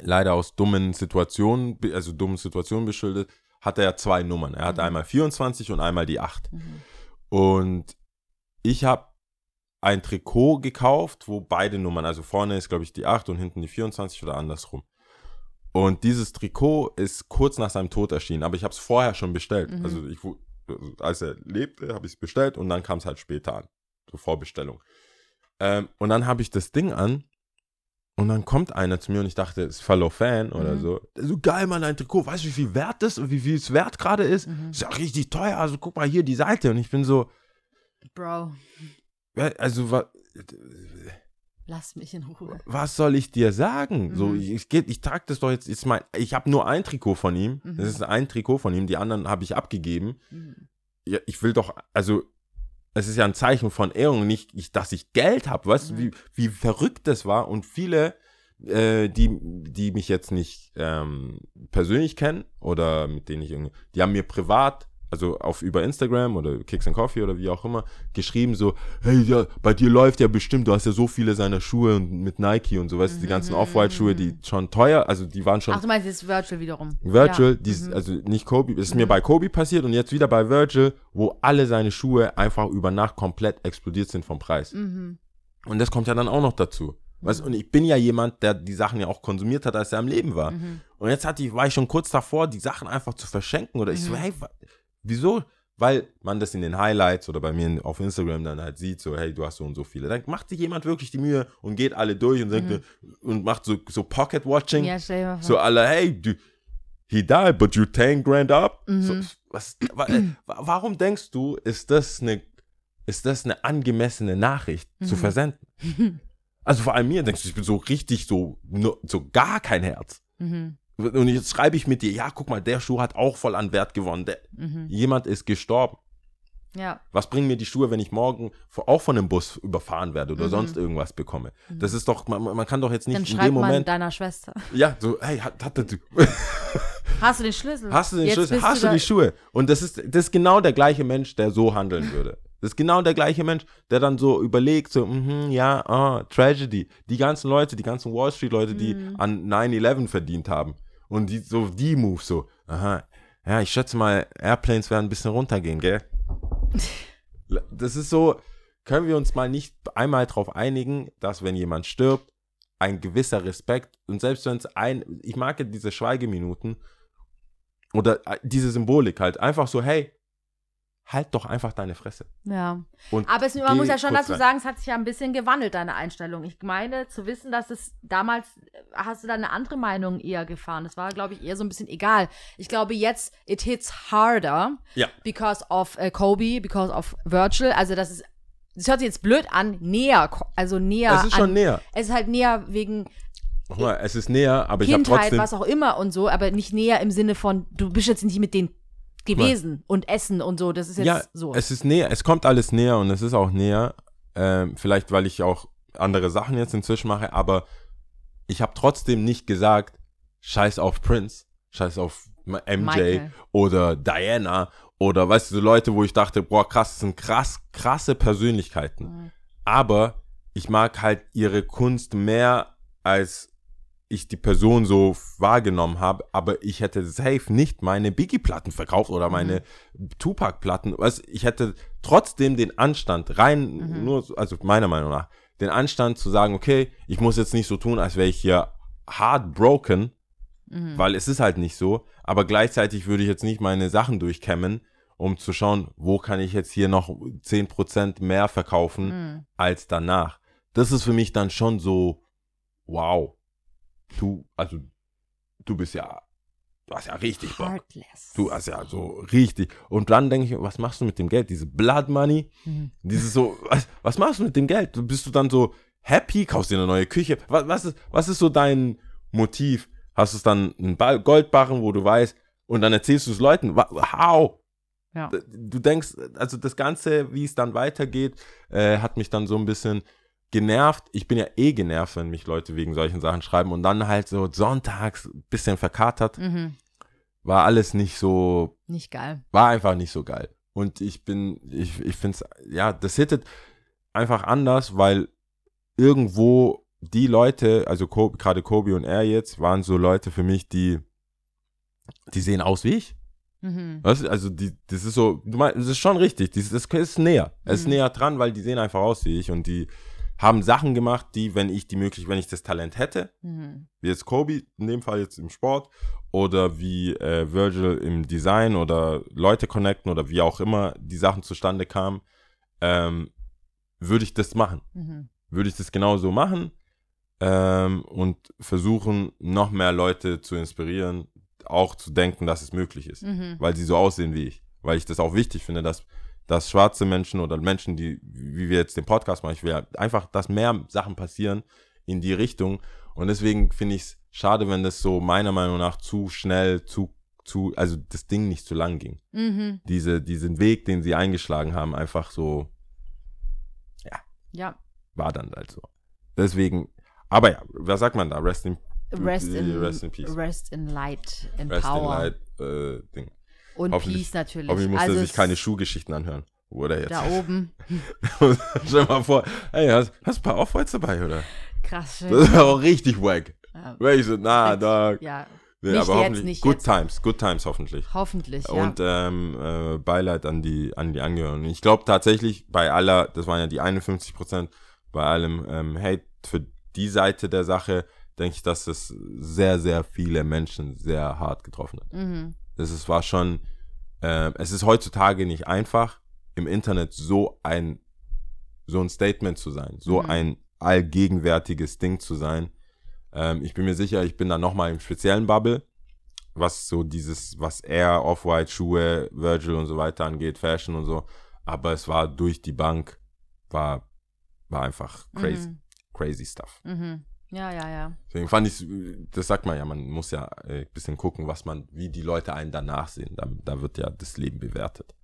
leider aus dummen Situationen, also dummen Situationen beschuldet, hatte er zwei Nummern. Er hatte einmal 24 und einmal die 8. Mhm. Und ich habe ein Trikot gekauft, wo beide Nummern, also vorne ist, glaube ich, die 8 und hinten die 24 oder andersrum. Und dieses Trikot ist kurz nach seinem Tod erschienen, aber ich habe es vorher schon bestellt. Mhm. Also, ich, also als er lebte, habe ich es bestellt und dann kam es halt später an. So Vorbestellung. Ähm, und dann habe ich das Ding an und dann kommt einer zu mir und ich dachte, es ist Fellow Fan oder Mhm. so. So geil, Mann, ein Trikot. Weißt du, wie viel wert das und wie viel es wert gerade ist? Mhm. Ist ja richtig teuer. Also guck mal hier die Seite. Und ich bin so, Bro, also wa, lass mich in Ruhe. was soll ich dir sagen? So, Mhm. ich, ich, geh- ich trage das doch jetzt, ist mein, ich habe nur ein Trikot von ihm. Mhm. Das ist ein Trikot von ihm. Die anderen habe ich abgegeben. Mhm. Ja, ich will doch, also es ist ja ein Zeichen von Ehrung, nicht, ich, dass ich Geld habe. Weißt du, Mhm. wie, wie verrückt das war? Und viele, äh, die, die mich jetzt nicht ähm, persönlich kennen oder mit denen ich irgendwie, die haben mir privat, also auf über Instagram oder Kicks and Coffee oder wie auch immer, geschrieben so, hey, ja, bei dir läuft ja bestimmt, du hast ja so viele seiner Schuhe und mit Nike und so, weißt du, die ganzen Off-White-Schuhe, die schon teuer, also die waren schon Ach, du meinst jetzt Virtual wiederum. Virgil, Ja. die ist, Mhm. also nicht Kobe, das ist mir bei Kobe passiert und jetzt wieder bei Virgil, wo alle seine Schuhe einfach über Nacht komplett explodiert sind vom Preis. Mhm. Und das kommt ja dann auch noch dazu. Weißt, und ich bin ja jemand, der die Sachen ja auch konsumiert hat, als er am Leben war. Mhm. Und jetzt hatte ich, war ich schon kurz davor, die Sachen einfach zu verschenken. Oder ich so, Mhm. hey, wieso? Weil man das in den Highlights oder bei mir auf Instagram dann halt sieht, so, hey, du hast so und so viele. Dann macht sich jemand wirklich die Mühe und geht alle durch und, sagt, und macht so, so Pocket-Watching. Mhm. Ja, stell dir mal vor. So alle, hey, du, he died, but you 10 grand up. Mhm. So, was, wa, äh, wa- warum denkst du, ist das eine, ist das eine angemessene Nachricht zu Mhm. versenden? Also vor allem mir denkst du, ich bin so richtig so, so gar kein Herz. Mhm. Und jetzt schreibe ich mit dir, ja, guck mal, der Schuh hat auch voll an Wert gewonnen. Der, Mhm. Jemand ist gestorben. Ja. Was bringen mir die Schuhe, wenn ich morgen auch von einem Bus überfahren werde oder Mhm. sonst irgendwas bekomme? Das ist doch, man, man kann doch jetzt nicht Dann in schreib dem mal Moment, deiner Schwester. ja, so, hey, hat, hatte du, Hast du den Schlüssel? Hast du den Jetzt Schlüssel? Hast du die Schuhe? Und das ist, das ist genau der gleiche Mensch, der so handeln würde. Das ist genau der gleiche Mensch, der dann so überlegt, so, mhm, ja, ah, Tragedy. Die ganzen Leute, die ganzen Wall Street-Leute, die Mhm. an 9-11 verdient haben. Und die, so die Moves so, aha, ja, ich schätze mal, Airplanes werden ein bisschen runtergehen, gell? Das ist so, können wir uns mal nicht einmal darauf einigen, dass wenn jemand stirbt, ein gewisser Respekt und selbst wenn es ein, ich mag ja diese Schweigeminuten oder äh, diese Symbolik halt, einfach so, hey, halt doch einfach deine Fresse. Ja. Und Aber es, man muss ja schon dazu rein. sagen, es hat sich ja ein bisschen gewandelt, deine Einstellung. Ich meine, zu wissen, dass es damals, hast du da eine andere Meinung eher gefahren. Das war, glaube ich, eher so ein bisschen egal. Ich glaube, jetzt, it hits harder Ja. because of äh, Kobe, because of Virgil. Also, das ist, das hört sich jetzt blöd an, näher, also näher. Es ist schon an, näher. Es ist halt näher wegen Nochmal, es ist näher, aber ich habe Kindheit, trotzdem. was auch immer und so, aber nicht näher im Sinne von, du bist jetzt nicht mit denen gewesen und essen und so. Das ist jetzt ja, so. es ist näher, es kommt alles näher und es ist auch näher. Ähm, vielleicht, weil ich auch andere Sachen jetzt inzwischen mache, aber ich habe trotzdem nicht gesagt, scheiß auf Prince, scheiß auf MJ Michael. oder Diana oder weißt du, so Leute, wo ich dachte, boah, krass, das sind krass, krasse Persönlichkeiten. Mhm. Aber ich mag halt ihre Kunst mehr, als ich die Person so wahrgenommen habe, aber ich hätte safe nicht meine Biggie-Platten verkauft oder meine Tupac-Platten. Weißt, ich hätte trotzdem den Anstand, rein, nur, so- also meiner Meinung nach, den Anstand zu sagen, okay, ich muss jetzt nicht so tun, als wäre ich hier heartbroken, Mhm. weil es ist halt nicht so, aber gleichzeitig würde ich jetzt nicht meine Sachen durchkämmen, um zu schauen, wo kann ich jetzt hier noch 10% mehr verkaufen Mhm. als danach. Das ist für mich dann schon so, wow, du, also, du bist ja, du hast ja richtig Bock. Heartless. Du hast ja so richtig. Und dann denke ich, was machst du mit dem Geld? Diese Blood Money, Mhm. dieses so, was, was machst du mit dem Geld? Bist du dann so happy, kaufst dir eine neue Küche? Was, was, ist, was ist so dein Motiv? Hast du es dann einen Ba- Goldbarren, wo du weißt, und dann erzählst du es Leuten, how? Ja. Du denkst, also das Ganze, wie es dann weitergeht, äh, hat mich dann so ein bisschen genervt. Ich bin ja eh genervt, wenn mich Leute wegen solchen Sachen schreiben und dann halt so sonntags ein bisschen verkatert. Mhm. War alles nicht so Nicht geil. war einfach nicht so geil. Und ich bin, ich, ich finde es, ja, das hittet einfach anders, weil irgendwo die Leute, also Kobe, gerade Kobe und er jetzt, waren so Leute für mich, die, die sehen aus wie ich. Mhm. Weißt du, also die, das ist so, du meinst, das ist schon richtig, das, das ist näher. Es ist Mhm. näher dran, weil die sehen einfach aus wie ich und die haben Sachen gemacht, die, wenn ich die möglich, wenn ich das Talent hätte, Mhm. wie jetzt Kobe, in dem Fall jetzt im Sport, oder wie äh, Virgil im Design oder Leute connecten oder wie auch immer die Sachen zustande kamen, ähm, würde ich das machen. Mhm. Würde ich das genauso machen ähm, und versuchen, noch mehr Leute zu inspirieren, auch zu denken, dass es möglich ist, Mhm. weil sie so aussehen wie ich. Weil ich das auch wichtig finde, dass, dass schwarze Menschen oder Menschen, die, wie wir jetzt den Podcast machen, ich will ja einfach, dass mehr Sachen passieren in die Richtung. Und deswegen finde ich es schade, wenn das so meiner Meinung nach zu schnell, zu, zu, also das Ding nicht zu lang ging. Mhm. Diese, diesen Weg, den sie eingeschlagen haben, einfach so Ja. war dann halt so. Deswegen, aber ja, was sagt man da? Rest in, Rest in, Rest in Peace. Rest in Light, in Rest Power. in Light äh, Ding. Und Hoffentlich- Peace natürlich. Hoffentlich muss also sich keine Schuhgeschichten anhören. Oder jetzt? Da oben. Stell mal vor, ey, hast, hast du ein paar Off-Whites dabei, oder? Krass schön. Das wäre auch richtig wack. Ja. Wäre ich so, na, da. ja, Nee, Nicht aber jetzt, hoffentlich. nicht good jetzt. times, good times hoffentlich. hoffentlich. Ja. Und ähm, äh, Beileid an die, an die Angehörigen. Ich glaube tatsächlich, bei aller, das waren ja die 51 Prozent, bei allem ähm, Hate für die Seite der Sache, denke ich, dass es sehr, sehr viele Menschen sehr hart getroffen hat. mhm. Das ist, war schon, ähm, es ist heutzutage nicht einfach, im Internet so ein, so ein Statement zu sein, so Mhm. ein allgegenwärtiges Ding zu sein. Ähm, ich bin mir sicher, ich bin da nochmal im speziellen Bubble, was so dieses, was er, Off-White, Schuhe, Virgil und so weiter angeht, Fashion und so. Aber es war durch die Bank, war, war einfach crazy, Mhm. crazy stuff. Mhm. Ja, ja, ja. Deswegen fand ich, das sagt man ja, man muss ja äh, ein bisschen gucken, was man, wie die Leute einen danach sehen. Da, da wird ja das Leben bewertet.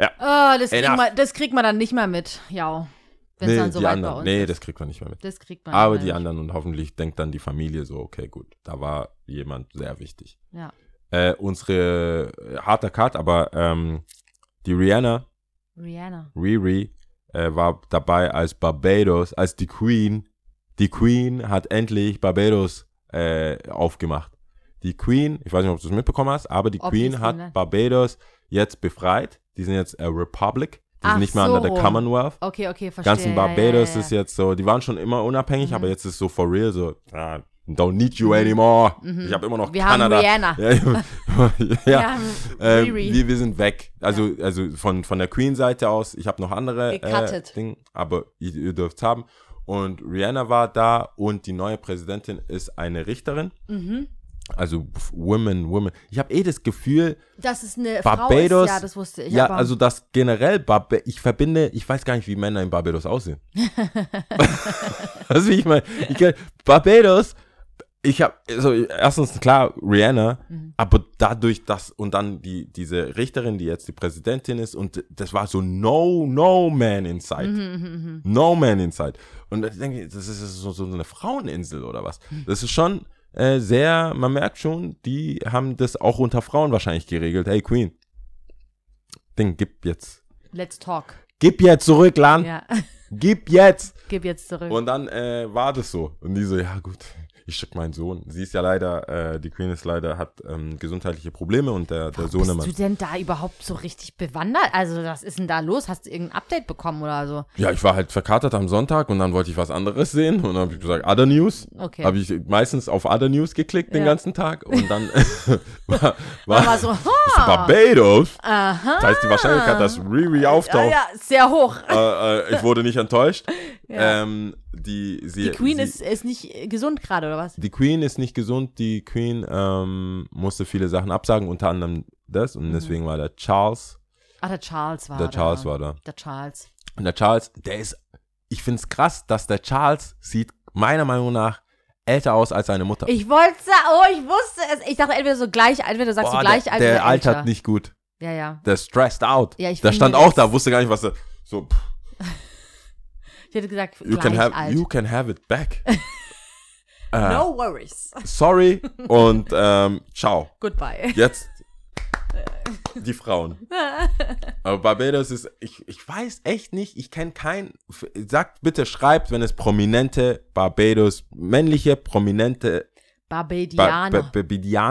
Oh, das, kriegt man, das kriegt man dann nicht mehr mit. Ja. Wenn es dann so weit anderen, bei uns nee, ist. das kriegt man nicht mehr mit. das kriegt man Aber nicht die anderen und hoffentlich denkt dann die Familie so, okay, gut, da war jemand sehr wichtig. Ja. Äh, unsere äh, harter Cut, aber ähm, die Rihanna, Rihanna. Riri, äh, war dabei als Barbados, als die Queen. Die Queen hat endlich Barbados äh, aufgemacht. Die Queen, ich weiß nicht, ob du es mitbekommen hast, aber die Obviously, Queen hat ne? Barbados jetzt befreit. Die sind jetzt a Republic. Die Ach sind nicht mehr so unter der rum. Commonwealth. Okay, okay, verstehe. Ganzen ja, Barbados ja, ja, ist jetzt so, die waren schon immer unabhängig, Mhm. aber jetzt ist so for real so, ah, don't need you anymore. Mhm. Ich habe immer noch Wir Kanada. haben Rihanna. Ja, ja, Wir ja. haben Ähm, wir, wir sind weg. Also, also von, von der Queen-Seite aus, ich habe noch andere äh. Dinge, aber ihr, ihr dürft haben. Und Rihanna war da und die neue Präsidentin ist eine Richterin. Mhm. Also Women, Women. Ich habe eh das Gefühl, Das ist eine Barbados. Frau ist, ja, das wusste ich. ja, also das generell, Barba ich verbinde, ich weiß gar nicht, wie Männer in Barbados aussehen. also ich meine, Barbados, ich habe, also erstens klar Rihanna, Mhm. aber dadurch, dass, und dann die, diese Richterin, die jetzt die Präsidentin ist, und das war so no, no man inside. Mhm, mhm, mhm. No man inside. Und ich denke, das ist so, so eine Fraueninsel oder was. Das ist schon äh, sehr, man merkt schon, die haben das auch unter Frauen wahrscheinlich geregelt. Hey Queen, Ding, gib jetzt. Let's talk. Gib jetzt zurück, Lan. Ja, Gib jetzt. gib jetzt zurück. Und dann äh, war das so. Und die so, ja gut. Ich schick meinen Sohn. Sie ist ja leider, äh, die Queen ist leider, hat ähm, gesundheitliche Probleme und der, der Sohnemann. Bist du denn da überhaupt so richtig bewandert? Also, was ist denn da los? Hast du irgendein Update bekommen oder so? Ja, ich war halt verkatert am Sonntag und dann wollte ich was anderes sehen und dann habe ich gesagt, Other News. Okay. Habe ich meistens auf Other News geklickt den Ja. ganzen Tag und dann war, War war so, Barbados. aha. Das heißt, die Wahrscheinlichkeit, dass Riri Ja, auftaucht, ja, sehr hoch. äh, äh, ich wurde nicht enttäuscht. Ja. Ähm, die, sie, Die Queen sie, ist, ist nicht gesund gerade, oder was? Die Queen ist nicht gesund. Die Queen ähm, musste viele Sachen absagen, unter anderem das. Und deswegen war der Charles, Ah, der Charles war der da. Charles war da. Der Charles. Und der Charles, der ist, ich finde es krass, dass der Charles sieht meiner Meinung nach älter aus als seine Mutter. Ich wollte oh, ich wusste es. Ich dachte entweder so gleich, entweder sagst Boah, du gleich der, alt der oder altert älter. nicht gut. Ja, ja. Der stressed out. Ja, ich der stand auch da, wusste gar nicht, was er. So, pff, Ich hätte gesagt, you can have, alt. you can have it back. äh, no worries. Sorry und ähm, ciao. Goodbye. Jetzt die Frauen. Aber Barbados ist, ich, ich weiß echt nicht, ich kenne keinen. Sagt bitte, schreibt, wenn es prominente Barbados, männliche prominente ba Barbadianer.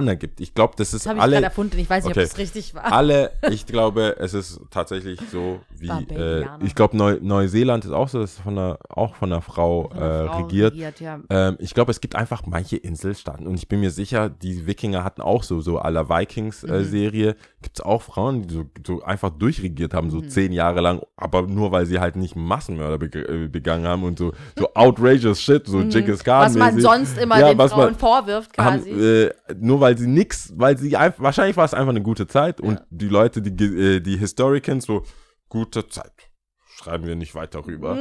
ba gibt. Ich glaube, das ist das habe ich alle, erfunden. Ich weiß nicht, Okay. ob das richtig war. alle, ich glaube, es ist tatsächlich so wie, äh, Barbadianer. ich glaube, Neu Neuseeland ist auch so, das ist von der, auch von einer Frau, Von einer äh, Frau regiert. ja. Ähm, ich glaube, es gibt einfach manche Inselstaaten und ich bin mir sicher, die Wikinger hatten auch so, so aller Mhm. Vikings-Serie, gibt es auch Frauen, die so, so einfach durchregiert haben, Mhm. so zehn Jahre lang, aber nur weil sie halt nicht Massenmörder beg äh, begangen haben und so, so outrageous shit, so Genghis Khan. Mhm. Was man sonst immer Ja, den Frauen man- vorwirft, haben, quasi. äh, nur weil sie nix, weil sie einfach, wahrscheinlich war es einfach eine gute Zeit und die Leute, die, äh, die Historikers so, gute Zeit, schreiben wir nicht weiter rüber.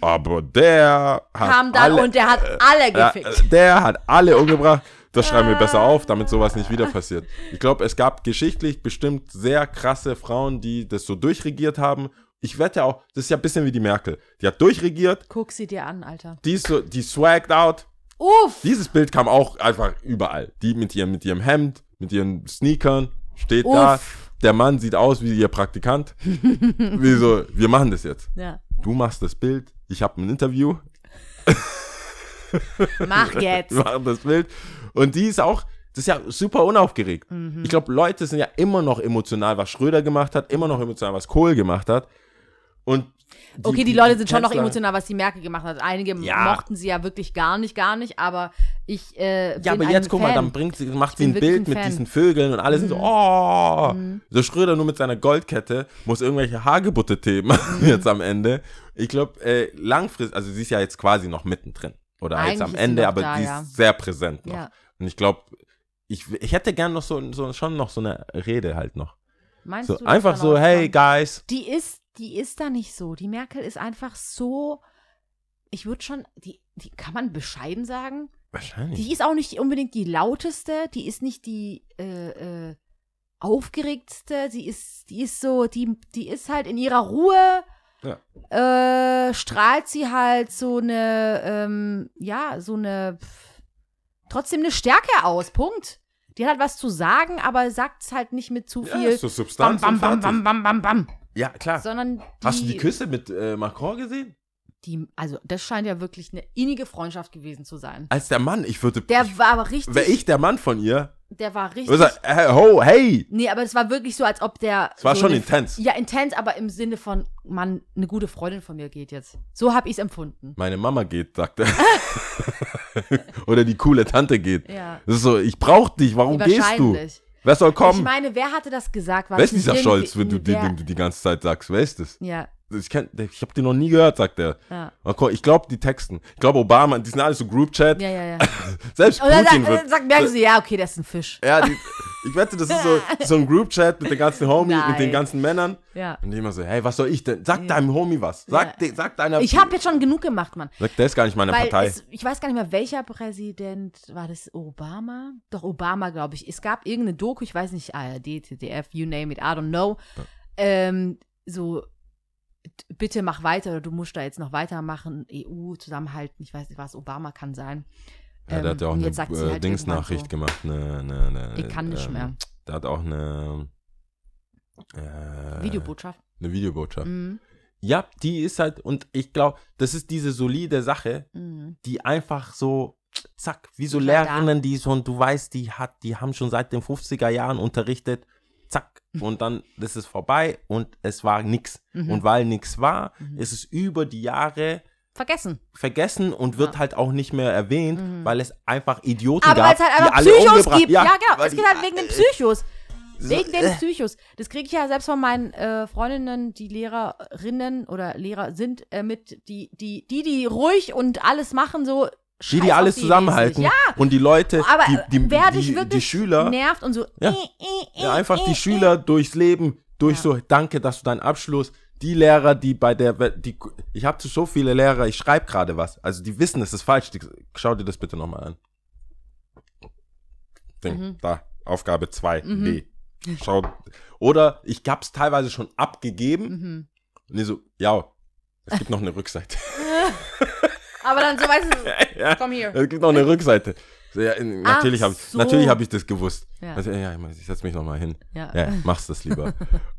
Aber der hat Mhm. Kam dann alle, und der hat äh, alle gefickt. äh, der hat alle umgebracht. Das schreiben wir besser auf, damit sowas nicht wieder passiert. Ich glaube, es gab geschichtlich bestimmt sehr krasse Frauen, die das so durchregiert haben. Ich wette auch, das ist ja ein bisschen wie die Merkel. Die hat durchregiert, Guck sie dir an, Alter. die ist so, die swagged out. Uff. Dieses Bild kam auch einfach überall. Die mit ihrem, mit ihrem Hemd, mit ihren Sneakern, steht da. Uff. Der Mann sieht aus wie ihr Praktikant. wie so, wir machen das jetzt. Ja. Du machst das Bild, ich habe ein Interview, Mach jetzt. wir machen das Bild. Und die ist auch, das ist ja super unaufgeregt. Mhm. Ich glaube, Leute sind ja immer noch emotional, was Schröder gemacht hat, immer noch emotional, was Kohl gemacht hat. Und Okay, die, Leute sind schon noch emotional, was die Merkel gemacht hat. Einige Ja. mochten sie ja wirklich gar nicht, gar nicht, aber ich äh, Ja, aber jetzt guck mal, dann bringt sie, macht sie ein Bild ein mit. Mhm. diesen Vögeln und alle sind so, oh. So Schröder nur mit seiner Goldkette muss irgendwelche Hagebutte-Themen Mhm. jetzt am Ende. Ich glaube, äh, langfristig, also sie ist ja jetzt quasi noch mittendrin. Oder jetzt Eigentlich am ist sie Ende, aber da, die ja. ist sehr präsent noch. Ja. Und ich glaube, ich, ich hätte gern noch so, so, schon noch so eine Rede halt noch. Meinst So, du, einfach so, hey kommt? guys. Die ist, die ist da nicht so. Die Merkel ist einfach so. Ich würde schon, die, die kann man bescheiden sagen. Wahrscheinlich. Die ist auch nicht unbedingt die lauteste, die ist nicht die äh, äh, aufgeregtste, sie ist, die ist so, die, die ist halt in ihrer Ruhe, äh, strahlt sie halt so eine, ähm, ja, so eine, pff, trotzdem eine Stärke aus, Punkt. Die hat halt was zu sagen, aber sagt es halt nicht mit zu ja, viel ist so bam, Substanz bam, bam, fertig. bam, bam, bam, bam, Ja, klar. sondern Hast du die Küsse mit äh, Macron gesehen? die, also das scheint ja wirklich eine innige Freundschaft gewesen zu sein. Als der Mann, ich würde, Der war aber richtig, wäre ich der Mann von ihr, der war richtig, würde sagen, hey, ho, hey. Nee, aber es war wirklich so, als ob der. Es war so schon eine, intens. Ja, intens, aber im Sinne von, Mann, eine gute Freundin von mir geht jetzt. So habe ich es empfunden. Meine Mama geht, sagt er. Oder die coole Tante geht. Ja. Das ist so, ich brauch dich, warum gehst du? Wahrscheinlich. Wer soll Ich kommen? meine, wer hatte das gesagt? War Wer das ist dieser Scholz, wenn du, wer- den du die ganze Zeit sagst? Wer ist das? Ja, Ich, kenn, ich habe den noch nie gehört, sagt er. ja. Mal Ich glaube, die Texten. Ich glaube, Obama, die sind alles so Group-Chat. Ja, ja, ja. Selbst dann Putin sagt, wird. sagt, merken sie, ja, okay, das ist ein Fisch. Ja, die, ich wette, das ist so, so ein Group-Chat mit den ganzen Homies, mit den ganzen Männern. Ja. Und die immer so, hey, was soll ich denn? Sag deinem Homie was. Sag, Ja. sag deiner. Ich habe jetzt schon genug gemacht, Mann. Sag, der ist gar nicht meine Weil Partei. es, ich weiß gar nicht mehr, welcher Präsident war das? Obama? Doch, Obama, glaube ich. Es gab irgendeine Doku, ich weiß nicht, ARD, ZDF, you name it, I don't know. Ähm, so, bitte mach weiter oder du musst da jetzt noch weitermachen. EU, zusammenhalten, ich weiß nicht was, Obama kann sein. ja, der hat ja auch Ähm, eine äh, halt Dingsnachricht irgendwann gemacht. Eine, eine, eine, Ich kann nicht ähm, mehr. Der hat auch eine. Äh, So, Videobotschaft. Eine Videobotschaft. Mhm. Ja, die ist halt, und ich glaube, das ist diese solide Sache, Mhm. die einfach so, zack, wie so. Lehrerinnen, die so, und du weißt, die hat, die haben schon seit den 50er Jahren unterrichtet. Und dann ist es vorbei und es war nix. Und weil nix war, Mhm. ist es über die Jahre Vergessen. vergessen und wird halt auch nicht mehr erwähnt, weil es einfach Idioten Mhm. Aber gab, weil es halt die einfach alle Psychos umgebracht gibt. Ja, genau. weil Es die- geht halt wegen den Psychos. so, Wegen den äh, Psychos. Das kriege ich ja selbst von meinen äh, Freundinnen, die Lehrerinnen oder Lehrer sind, äh, mit, die, die, die, die ruhig und alles machen, so. Die, scheiß die alles die zusammenhalten. Ja, und die Leute, aber die, die, wer die, die, Schüler, nervt und so. Ja. äh, äh, ja, einfach äh, die äh, Schüler durchs Leben, durch Ja. so, danke, dass du deinen Abschluss, die Lehrer, die bei der, die, ich habe so viele Lehrer, ich schreibe gerade was, also die wissen, es ist falsch, die, schau dir das bitte nochmal an. Ding, Mhm. da, Aufgabe 2, B. Schau, oder ich hab's teilweise schon abgegeben Mhm. und die so, ja, es gibt noch eine Rückseite. Aber dann so weißt du, ja, komm hier. es gibt noch eine Rückseite. So, ja, natürlich habe ich, so. natürlich hab ich das gewusst. Ja. Also, ja, ich setz mich nochmal hin. Ja. Ja, mach's das lieber.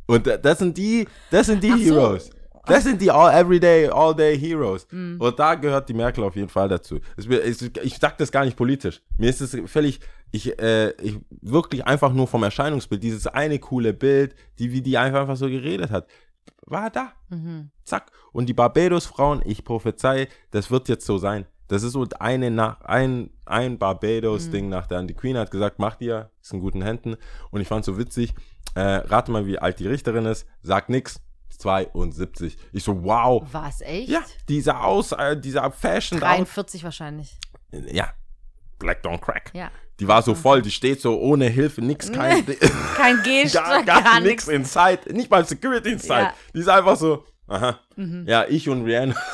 Und das sind die, das sind die Ach so. Heroes. Das sind die all everyday, all day Heroes. Mhm. Und da gehört die Merkel auf jeden Fall dazu. Ich sag das gar nicht politisch. Mir ist es völlig, ich, äh, ich wirklich einfach nur vom Erscheinungsbild, dieses eine coole Bild, die wie die einfach, einfach so geredet hat, war da. Mhm. Zack. Und die Barbados-Frauen, ich prophezei, das wird jetzt so sein. Das ist so eine nach, ein, ein Barbados-Ding nach der anderen. Die Queen hat gesagt, macht ihr, ist in guten Händen. Und ich fand so witzig, äh, rate mal, wie alt die Richterin ist, sagt nix, 72. Ich so, wow. Was, echt? Ja, dieser aus, äh, dieser Fashion aus. 43 wahrscheinlich. Ja, Black Don't Crack. Ja. Die war so voll, die steht so ohne Hilfe, nix, kein, Kein Gest, gar, gar, nix inside, nicht mal Security inside. Ja. Die ist einfach so, aha. Ja, ich und Rihanna.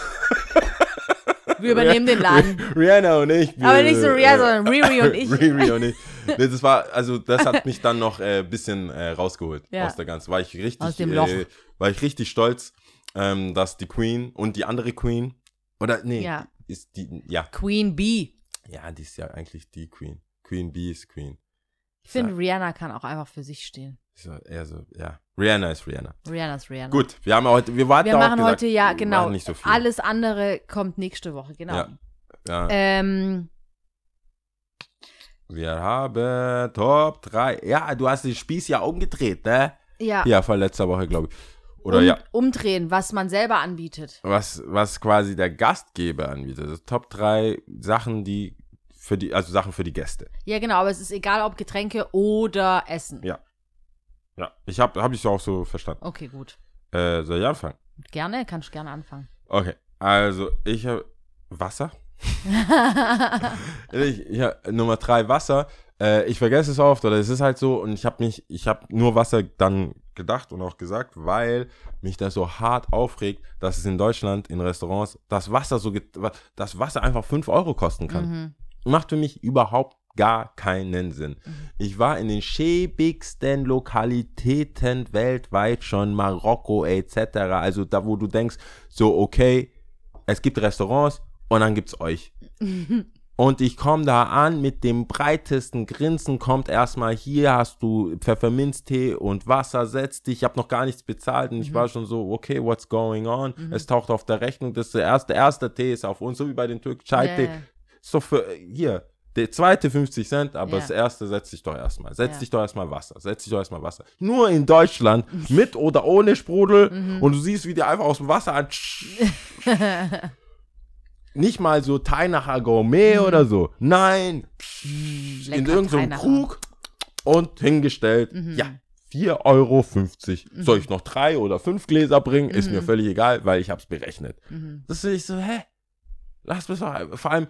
Wir übernehmen den Laden. Rihanna und ich. Aber nicht so Rihanna, sondern Riri und ich. Riri und ich. Nee, das war, also das hat mich dann noch ein äh, bisschen äh, rausgeholt Ja. aus der ganzen. War ich richtig, Aus dem Loch. Äh, war ich richtig stolz, ähm, dass die Queen und die andere Queen, oder nee, Ja. ist die, ja, Queen Bee. ja, die ist ja eigentlich die Queen. Queen Bee ist Queen. Ich finde, Rihanna kann auch einfach für sich stehen. Ja eher so, ja. Rihanna ist Rihanna. Rihanna ist Rihanna. Gut, wir haben heute, wir warten Wir auch machen gesagt, heute, ja, genau. so viel. Alles andere kommt nächste Woche, genau. Ja. Ja. Ähm, Wir haben Top 3. Ja, du hast den Spieß ja umgedreht, ne? ja. Ja, vor letzter Woche, glaube ich. Oder Um, ja, Umdrehen, was man selber anbietet. was, was quasi der Gastgeber anbietet. Also Top 3 Sachen, die für die, also Sachen für die Gäste. Ja, genau, aber es ist egal, ob Getränke oder Essen. Ja. Ja, ich habe hab ich so auch so verstanden. Okay, gut. Äh, soll ich anfangen? Gerne, kannst du gerne anfangen. Okay, also ich habe Wasser. ich, ja, Nummer 3 Wasser. Äh, ich vergesse es oft oder es ist halt so und ich habe mich, ich habe nur Wasser dann gedacht und auch gesagt, weil mich das so hart aufregt, dass es in Deutschland in Restaurants das Wasser so, das Wasser einfach 5 Euro kosten kann. Mhm. Macht für mich überhaupt gar keinen Sinn. Ich war in den schäbigsten Lokalitäten weltweit schon, Marokko etc. Also da, wo du denkst, so okay, es gibt Restaurants und dann gibt's euch. Und ich komme da an mit dem breitesten Grinsen, kommt erstmal hier, hast du Pfefferminztee und Wasser, setz dich, ich habe noch gar nichts bezahlt und ich war schon so, okay, what's going on? Es taucht auf der Rechnung, das ist der erste, erste Tee ist auf uns, so wie bei den Türk Chai Tee. Ist doch für, hier, der zweite 50 Cent, aber Ja. das erste setz dich doch erstmal. Setz Ja. dich doch erstmal Wasser. Setz dich doch erstmal Wasser. Nur in Deutschland, mit oder ohne Sprudel, Mhm. und du siehst, wie die einfach aus dem Wasser an. Nicht mal so Teinacher Gourmet Mhm. oder so. Nein. in lecker irgendeinem Teinacher. Krug und hingestellt. Mhm. Ja. 4,50 Euro. Soll ich noch drei oder fünf Gläser bringen? Ist mir völlig egal, weil ich hab's berechnet. Mhm. Das ist ich so, hä? Lass mich doch, vor allem,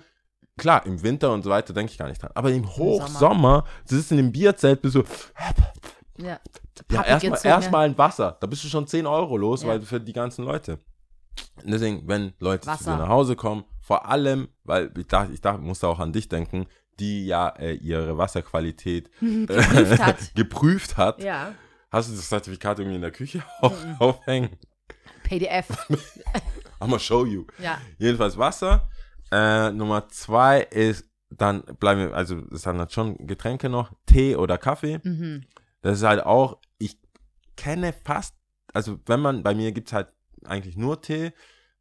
klar, im Winter und so weiter denke ich gar nicht dran. Aber im Hochsommer, du sitzt in dem Bierzelt, bist du, Ja. ja, erstmal erst ein Wasser. Da bist du schon 10 Euro los, Ja. weil für die ganzen Leute. Und deswegen, wenn Leute zu Wasser. dir nach Hause kommen, vor allem, weil ich dachte, ich dachte, musste auch an dich denken, die ja äh, ihre Wasserqualität Geprüft hat. geprüft hat. Ja. Hast du das Zertifikat irgendwie in der Küche auf, aufhängen? PDF. I'ma show you. Ja. Jedenfalls Wasser. Äh, Nummer zwei ist, dann bleiben wir, also es sind halt schon Getränke noch, Tee oder Kaffee. Mhm. Das ist halt auch, ich kenne fast, also wenn man, bei mir gibt es halt eigentlich nur Tee,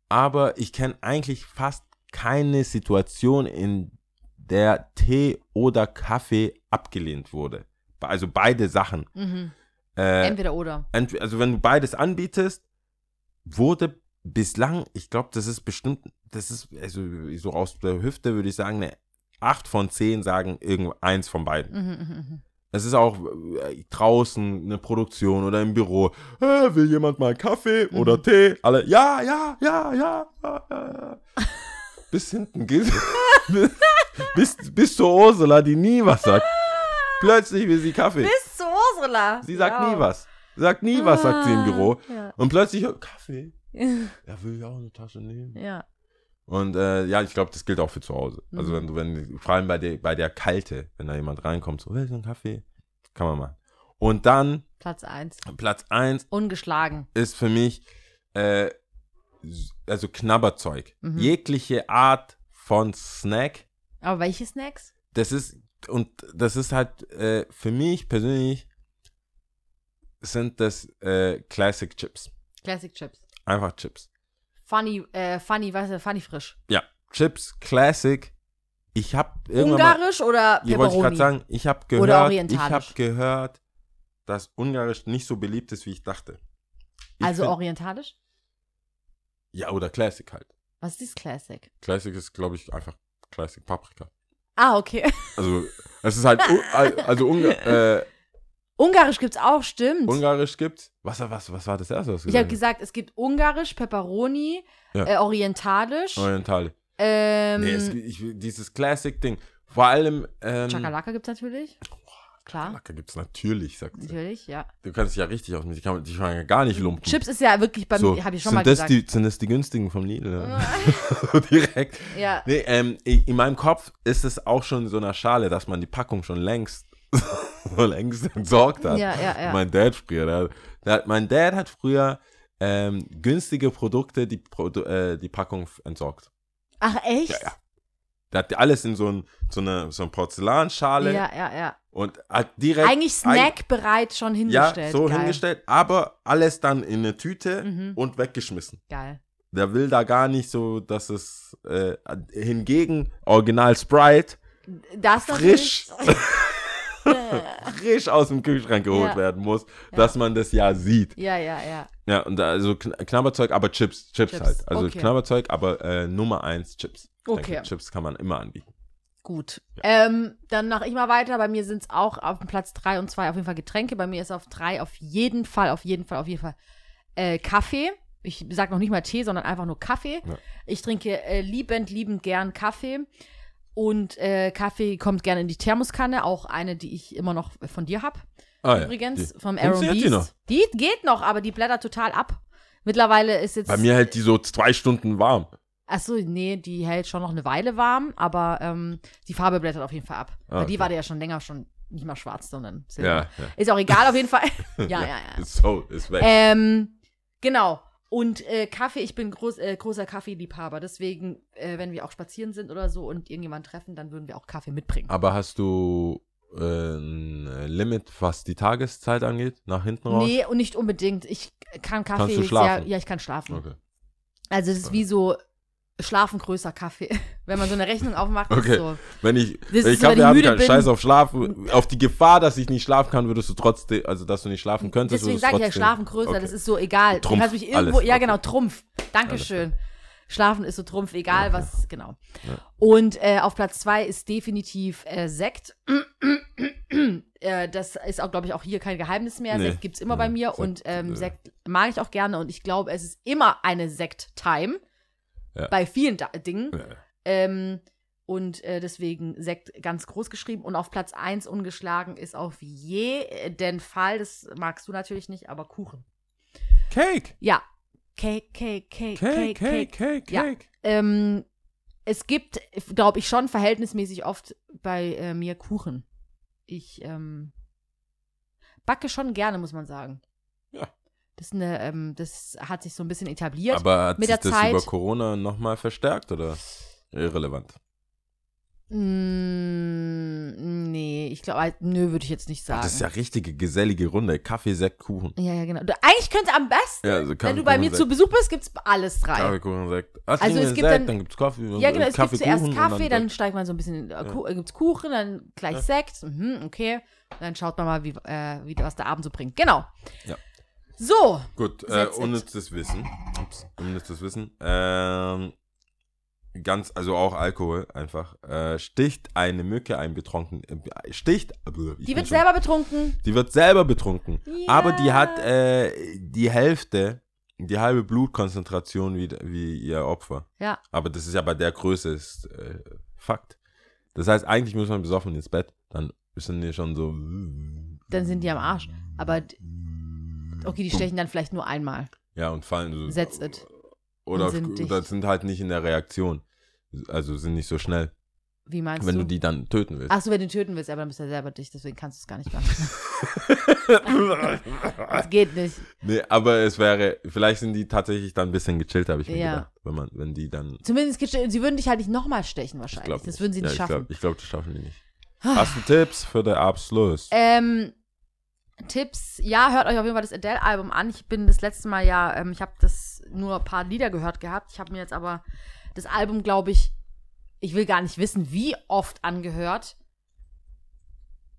aber ich kenne eigentlich fast keine Situation, in der Tee oder Kaffee abgelehnt wurde. Also beide Sachen. Mhm. Äh, Entweder oder. entweder, also wenn du beides anbietest, wurde bislang, ich glaube, das ist bestimmt, das ist, also so aus der Hüfte würde ich sagen, eine 8 von 10 sagen irgendeins von beiden. Mhm, mhm, mhm. Es ist auch äh, draußen eine Produktion oder im Büro. Äh, will jemand mal Kaffee oder Tee? Alle, ja, ja, ja, ja, ja, ja. ja. bis hinten geht. bis, bis zur Ursula, die nie was sagt. Plötzlich will sie Kaffee. Bis zu Ursula. Sie sagt Ja. nie was. Sagt nie was, sagt sie im Büro. Ja. Und plötzlich, Kaffee. Er will ja auch eine Tasche nehmen. ja. Und äh, ja, ich glaube, das gilt auch für zu Hause. Also Mhm. wenn du, wenn, vor allem bei der, bei der Kälte, wenn da jemand reinkommt, so, willst du einen Kaffee? Kann man machen. Und dann, Platz 1. Platz 1 Ungeschlagen. ist für mich, äh, also Knabberzeug. Mhm. Jegliche Art von Snack, Aber welche Snacks? das ist, und das ist halt, äh, für mich persönlich, sind das äh, Classic Chips. Classic Chips. Einfach Chips. Funny, äh, funny, was ist Funny frisch. Ja, Chips, Classic. Ich habe irgendwann mal, Ungarisch oder Hier wollte ich gerade Pepperoni? sagen, ich habe gehört, ich habe gehört, dass Ungarisch nicht so beliebt ist, wie ich dachte. Ich also find- orientalisch? Ja, oder Classic halt. Was ist Classic? Classic ist, glaube ich, einfach Classic Paprika. Ah, okay. Also, es ist halt, also Unga äh, Ungarisch gibt's auch, stimmt. Ungarisch gibt's. Was, was, was war das erste, was du ich habe gesagt es gibt Ungarisch, Pepperoni, Ja. äh, Orientalisch? Orientale. ähm, nee, es, ich, dieses Classic-Ding. Vor allem, ähm, Chakalaka gibt's natürlich. Klar, Chakalaka gibt's natürlich, sagt sie. natürlich, ja. Du kannst dich ja richtig aus, die kann, die kann man ja gar nicht lumpen. Chips ist ja wirklich bei so, mir, habe ich schon sind mal das gesagt. Die, sind das die günstigen vom Lidl? so direkt. ja. Nee, ähm, in in meinem Kopf ist es auch schon in so einer Schale, dass man die Packung schon längst, so längst entsorgt hat. Ja, ja, ja. Mein Dad früher, der, der, mein Dad hat früher ähm, günstige Produkte die, äh, die Packung entsorgt. Ach, echt? Ja, ja. Der hat alles in so, ein, so eine, so eine Porzellanschale Ja, ja, ja. und hat direkt. Eigentlich snackbereit schon Ja, hingestellt. so Geil. hingestellt, aber alles dann in eine Tüte Mhm. und weggeschmissen. Geil. Der will da gar nicht so, dass es äh, hingegen Original Sprite Das frisch, frisch aus dem Kühlschrank geholt Ja. werden muss, dass man das ja sieht. ja, ja, ja. Ja, und also Kn Knabberzeug, aber Chips, Chips, Chips, halt. Also okay. Knabberzeug, aber äh, Nummer eins Chips. Ich Okay. Denke, Chips kann man immer anbieten. Gut. Ähm, dann mache ich mal weiter. Bei mir sind es auch auf Platz 3 und 2 auf jeden Fall Getränke. Bei mir ist auf 3 auf jeden Fall, auf jeden Fall, auf jeden Fall äh, Kaffee. Ich sage noch nicht mal Tee, sondern einfach nur Kaffee. Ja. Ich trinke äh, liebend, liebend gern Kaffee. Und äh, Kaffee kommt gerne in die Thermoskanne, auch eine, die ich immer noch von dir habe. Ah, Übrigens, Die- vom Aaron Beast. die noch? Die geht noch, aber die blättert total ab. Mittlerweile ist jetzt. Bei mir hält die so zwei Stunden warm. Achso, nee, die hält schon noch eine Weile warm, aber ähm, die Farbe blättert auf jeden Fall ab. Ah, Weil die okay. war ja schon länger schon nicht mal schwarz, sondern silber. Ja, ja. Ist auch egal auf jeden Fall. ja, ja, ja. Ist so, ist weg. Ähm, genau. Und äh, Kaffee, ich bin groß, äh, großer Kaffeeliebhaber. Deswegen, äh, wenn wir auch spazieren sind oder so und irgendjemanden treffen, dann würden wir auch Kaffee mitbringen. Aber hast du äh, ein Limit, was die Tageszeit angeht? Nach hinten raus? Nee, und nicht unbedingt. Ich kann Kaffee Kannst du sehr. schlafen? Ja, ich kann schlafen. Okay. Also, es ist wie so Schlafen größer Kaffee. Wenn man so eine Rechnung aufmacht, ist Okay. so. Wenn ich, wenn ist ich Kaffee haben kann, bin. scheiß auf Schlafen, auf die Gefahr, dass ich nicht schlafen kann, würdest du trotzdem, also dass du nicht schlafen könntest, Deswegen sage ich ja Schlafen größer, Okay. das ist so egal. Trumpf, du kannst mich irgendwo, alles, ja okay. genau, Trumpf. Dankeschön. Schlafen ist so Trumpf, egal was, genau. Ja. Und äh, auf Platz zwei ist definitiv äh, Sekt. äh, das ist auch, glaube ich, auch hier kein Geheimnis mehr. Nee. Sekt gibt es immer bei Nee, mir Sekt, und ähm, äh. Sekt mag ich auch gerne und ich glaube, es ist immer eine Sekt-Time. Ja. Bei vielen da Dingen. Ja. Ähm, und äh, deswegen Sekt ganz groß geschrieben. Und auf Platz 1 ungeschlagen ist auf jeden Fall, das magst du natürlich nicht, aber Kuchen. Cake! Ja. Cake, Cake, Cake, Cake, Cake, Cake, Ja. Cake. Ähm, es gibt, glaube ich, schon verhältnismäßig oft bei äh, mir Kuchen. Ich ähm, backe schon gerne, muss man sagen. Ja. Das, eine, ähm, das hat sich so ein bisschen etabliert. Aber hat mit sich der das Zeit- über Corona nochmal verstärkt oder irrelevant? Mm, nee, ich glaube, nö, würde ich jetzt nicht sagen. Das ist ja richtige gesellige Runde. Kaffee, Sekt, Kuchen. ja, ja, genau. Du, eigentlich könnte am besten, Ja, also wenn du bei Kuchen, mir Sekt. zu Besuch bist, gibt's alles drei. Kaffee, Kuchen, Sekt. Ah, Also es gibt Sekt, dann- dann gibt's Kaffee. Ja, genau, es gibt zuerst Kuchen Kaffee, dann, Sekt. steigt man so ein bisschen, äh, Ku- äh, gibt's Kuchen, dann gleich Sekt, mhm, okay. Dann schaut man mal, wie, äh, wie was der Abend so bringt. Genau. Ja. So, Gut, äh, unnützes Wissen. Ups, unnützes Wissen. Ähm, ganz, also auch Alkohol einfach. Äh, sticht eine Mücke ein betrunken. Äh, sticht. äh, die wird schon- selber betrunken. Die wird selber betrunken. Ja. Aber die hat äh, die Hälfte, die halbe Blutkonzentration wie, wie ihr Opfer. Ja. Aber das ist ja bei der Größe ist äh, Fakt. Das heißt, eigentlich muss man besoffen ins Bett. Dann sind die schon so. Dann sind die am Arsch. Aber, okay, die stechen dann vielleicht nur einmal. Ja, und fallen so. That's it. Oder, sind oder dicht. sind halt nicht in der Reaktion. Also sind nicht so schnell, Wie meinst wenn du? du die dann töten willst. Ach so, wenn du töten willst, aber dann bist du ja selber dich, deswegen kannst du es gar nicht machen. Das geht nicht. nee, aber es wäre, vielleicht sind die tatsächlich dann ein bisschen gechillt, habe ich mir Ja. gedacht. Wenn man, wenn die dann. Zumindest, gest- sie würden dich halt nicht nochmal stechen Ich wahrscheinlich. das würden sie ja, nicht ich schaffen. Glaub, ich glaube, das schaffen die nicht. Hast du Tipps für den Abschluss? Ähm, Tipps, ja, hört euch auf jeden Fall das Adele-Album an. Ich bin das letzte Mal ja, ähm, ich habe das nur ein paar Lieder gehört gehabt. Ich habe mir jetzt aber das Album, glaube ich, ich will gar nicht wissen, wie oft angehört.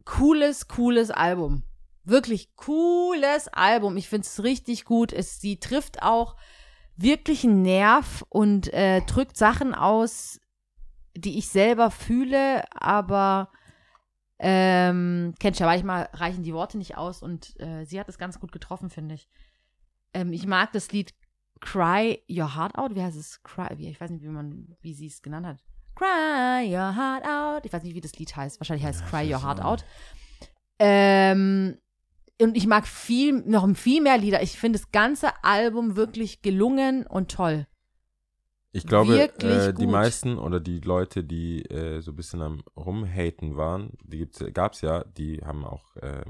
Cooles, cooles Album. Wirklich cooles Album. Ich finde es richtig gut. Es, sie trifft auch wirklich einen Nerv und äh, drückt Sachen aus, die ich selber fühle, aber ähm, kennst ja, manchmal reichen die Worte nicht aus und äh, sie hat es ganz gut getroffen, finde ich. Ähm, ich mag das Lied Cry Your Heart Out. Wie heißt es? Cry, wie, ich weiß nicht, wie man, wie sie es genannt hat. Cry Your Heart Out. Ich weiß nicht, wie das Lied heißt. Wahrscheinlich heißt es Cry Your Heart Out. Ähm, und ich mag viel, noch viel mehr Lieder. Ich finde das ganze Album wirklich gelungen und toll. Ich glaube, äh, die meisten oder die Leute, die äh, so ein bisschen am Rumhaten waren, die gab es ja, die haben auch, äh,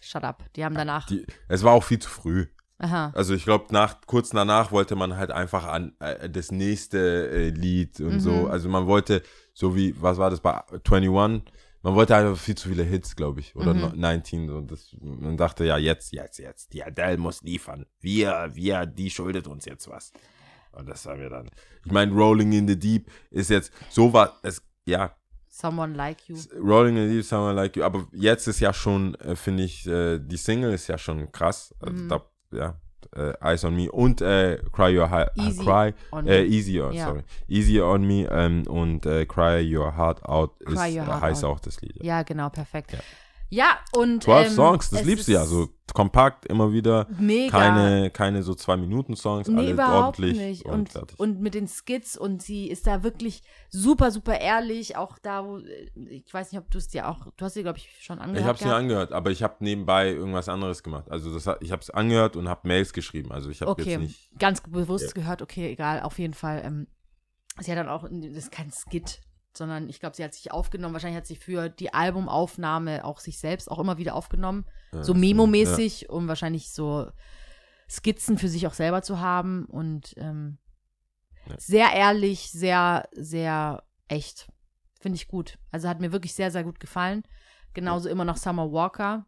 Shut up. Die haben danach. die, es war auch viel zu früh. aha. Also ich glaube, nach, kurz danach wollte man halt einfach an äh, das nächste äh, Lied und Mhm. so. Also man wollte, so wie, was war das bei 21? Man wollte einfach viel zu viele Hits, glaube ich. Oder Mhm. no- 19. Und das, man dachte, ja, jetzt, jetzt, jetzt. Die Adele muss liefern. Wir, wir, die schuldet uns jetzt was. Und das haben wir dann. Ich meine, Rolling in the Deep ist jetzt, so war es, ja, Someone Like You. Rolling in the Deep, Someone Like You. Aber jetzt ist ja schon, äh, finde ich, äh, die Single ist ja schon krass. Also Mhm. da, ja, äh, Eyes on Me und äh, Cry Your Heart, Easy Cry, on äh, Me. Easy on, Ja. sorry. Easy on Me ähm, und äh, Cry Your Heart Out ist, Cry Your äh, Heart heißt Out. auch das Lied. Ja. Ja, genau, perfekt. Ja. Ja, und. 12 ähm, Songs, das liebst du ja. ist So kompakt, immer wieder. Mega. Keine, keine so zwei Minuten Songs, Nee, alles überhaupt ordentlich nicht. und, Und, und mit den Skits und sie ist da wirklich super, super ehrlich. Auch da, wo, ich weiß nicht, ob du es dir auch, du hast sie, glaube ich, schon angehört. ich habe es mir angehört, aber ich habe nebenbei irgendwas anderes gemacht. Also das, ich habe es angehört und habe Mails geschrieben. Also ich habe Okay, jetzt nicht. ganz bewusst Ja. gehört, okay, egal, auf jeden Fall. Ähm, sie hat dann auch, das ist kein Skit, sondern ich glaube, sie hat sich aufgenommen. Wahrscheinlich hat sie für die Albumaufnahme auch sich selbst auch immer wieder aufgenommen. Ja, so Memo-mäßig, um wahrscheinlich so Skizzen für sich auch selber zu haben und ähm, Ja. sehr ehrlich, sehr, sehr echt. Finde ich gut. Also hat mir wirklich sehr, sehr gut gefallen. Genauso immer noch Summer Walker.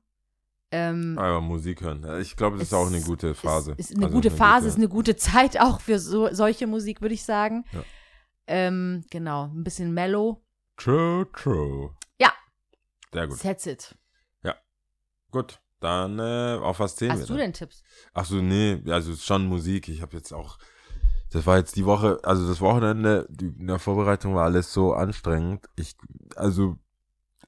Ähm, Aber Musik hören. Ja, Ich glaube, das ist auch eine gute Phase. Ist, ist eine Also gute Phase, gute- ist eine gute Zeit auch für so, solche Musik, würde ich sagen. Ja. Ähm, genau, ein bisschen mellow. True, true. Ja. Sehr gut. That's it. Gut. Dann, äh, auf was zählen wir? Hast du denn Tipps? Ach so, nee, also schon Musik. Ich habe jetzt auch, das war jetzt die Woche, also das Wochenende, die, in der Vorbereitung war alles so anstrengend. Ich, also,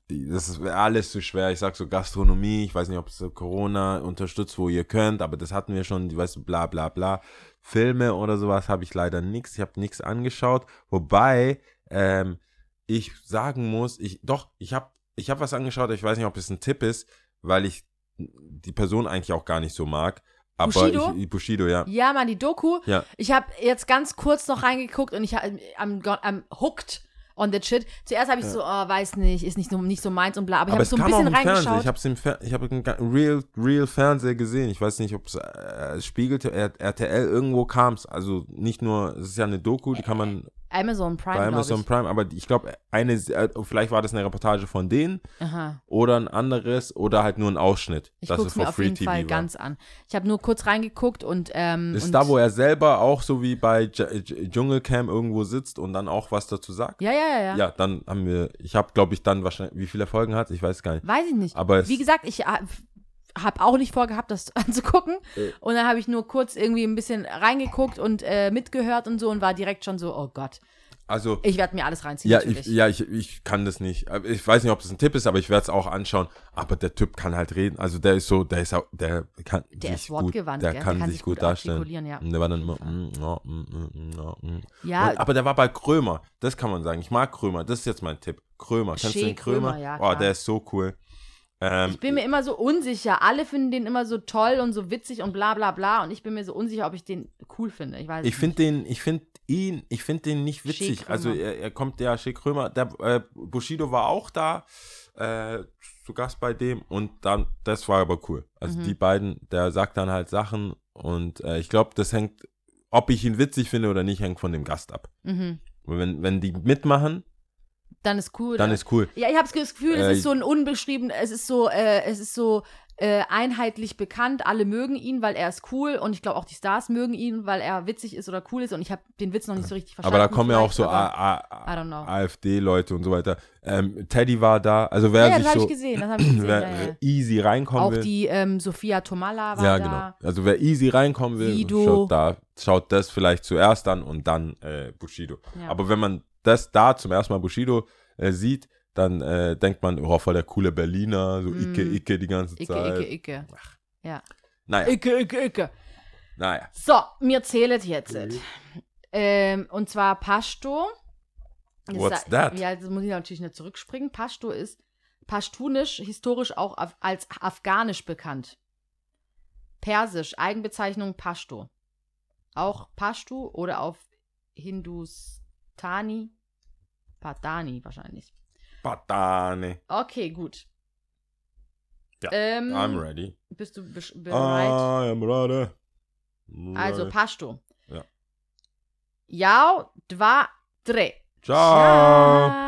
das ist alles zu schwer. Ich sag so Gastronomie, ich weiß nicht, ob es Corona unterstützt, wo ihr könnt, aber das hatten wir schon, weißt du, bla bla bla. Filme oder sowas habe ich leider nichts. Ich habe nichts angeschaut. Wobei, ähm, ich sagen muss, ich, doch, ich habe ich hab was angeschaut, ich weiß nicht, ob es ein Tipp ist, weil ich die Person eigentlich auch gar nicht so mag. Aber Bushido? ich, Bushido, ja. Ja, Mann, die Doku. Ja. Ich habe jetzt ganz kurz noch reingeguckt und ich hab- am, am hooked on that shit. Zuerst habe ich so, oh, weiß nicht, ist nicht so, nicht so meins und bla. Aber ich Aber habe es so ein bisschen im Fernsehen. reingeschaut. Ich habe es im Fer ich habe einen ga- Real, Real Fernseher gesehen. Ich weiß nicht, ob es äh, spiegelte, RTL irgendwo kam es. Also nicht nur, es ist ja eine Doku, die kann man Amazon Prime, bei Amazon ich. Prime, aber ich glaube, eine, äh, vielleicht war das eine Reportage von denen Aha. oder ein anderes oder halt nur ein Ausschnitt. Ich gucke mir auf jeden TV Fall war. ganz an. Ich habe nur kurz reingeguckt und ähm, Ist und da, wo er selber auch so wie bei Dsch- Dsch- Dschungelcamp irgendwo sitzt und dann auch was dazu sagt? Ja, ja, ja, ja. Ja, dann haben wir, ich habe, glaube ich, dann wahrscheinlich, wie viele Folgen hat Ich weiß gar nicht. Weiß ich nicht. Aber Wie gesagt, ich habe auch nicht vorgehabt, das anzugucken. Äh. Und dann habe ich nur kurz irgendwie ein bisschen reingeguckt und äh, mitgehört und so und war direkt schon so, oh Gott, Also, ich werde mir alles reinziehen. ja, natürlich. ich, ja ich, ich kann das nicht. Ich weiß nicht, ob das ein Tipp ist, aber ich werde es auch anschauen. Aber der Typ kann halt reden. Also der ist so, der ist auch, der kann Der sich ist gut, wortgewandt, der gell? kann, Der kann sich gut gut darstellen. ja. Und der war dann immer, mm, ja, mm, mm, mm, ja, mm. Ja. Und, aber der war bei Krömer. Das kann man sagen. Ich mag Krömer. Das ist jetzt mein Tipp. Krömer. Kennst du Shea den Krömer? Krömer, ja, oh, der ist so cool. Ähm, Ich bin mir immer so unsicher. Alle finden den immer so toll und so witzig und bla bla bla. Und ich bin mir so unsicher, ob ich den cool finde. Ich weiß Ich finde den, ich finde ihn, ich finde den nicht witzig. Also er, er kommt, ja, Shea Krömer, der äh, Bushido war auch da, äh, zu Gast bei dem und dann, das war aber cool. Also Mhm. die beiden, der sagt dann halt Sachen und äh, ich glaube, das hängt, ob ich ihn witzig finde oder nicht, hängt von dem Gast ab. Mhm. Wenn, wenn die mitmachen, Dann ist cool. dann ne? ist cool. Ja, ich habe das Gefühl, Äh, es ist so ein unbeschrieben, es ist so, äh, es ist so äh, einheitlich bekannt. Alle mögen ihn, weil er ist cool und ich glaube auch die Stars mögen ihn, weil er witzig ist oder cool ist und ich habe den Witz noch nicht so richtig verstanden. Aber da kommen ja auch so AfD-Leute und so weiter. Ähm, Teddy war da, also wer Ja, sich das habe so ich gesehen, das ich gesehen. wer ja, ja. easy reinkommen Auch will. die ähm, Sophia Tomala war Ja, da. genau. Also wer easy reinkommen will, Sido. schaut da, schaut das vielleicht zuerst an und dann äh, Bushido. Aber wenn man das da zum ersten Mal Bushido äh, sieht, dann äh, denkt man, oh, voll der coole Berliner, so Icke, Mm. Icke die ganze Icke, Zeit. Icke, Icke. Ja. Naja, Icke, Icke, Icke. naja. So, mir zählet jetzt. Ähm, und zwar Pashto. What's ist- that? Ja, das muss ich natürlich nicht zurückspringen. Pashto ist pashtunisch, historisch auch af als afghanisch bekannt. Persisch, Eigenbezeichnung Pashto. Auch Pashto oder auf Hindustani, Patani wahrscheinlich. Patane. Okay, gut. Ja, ähm, I'm ready. Bist du besch- bereit? I am ready. Also Ready. Pashto. Ja. Yao, dva, tre. Ciao.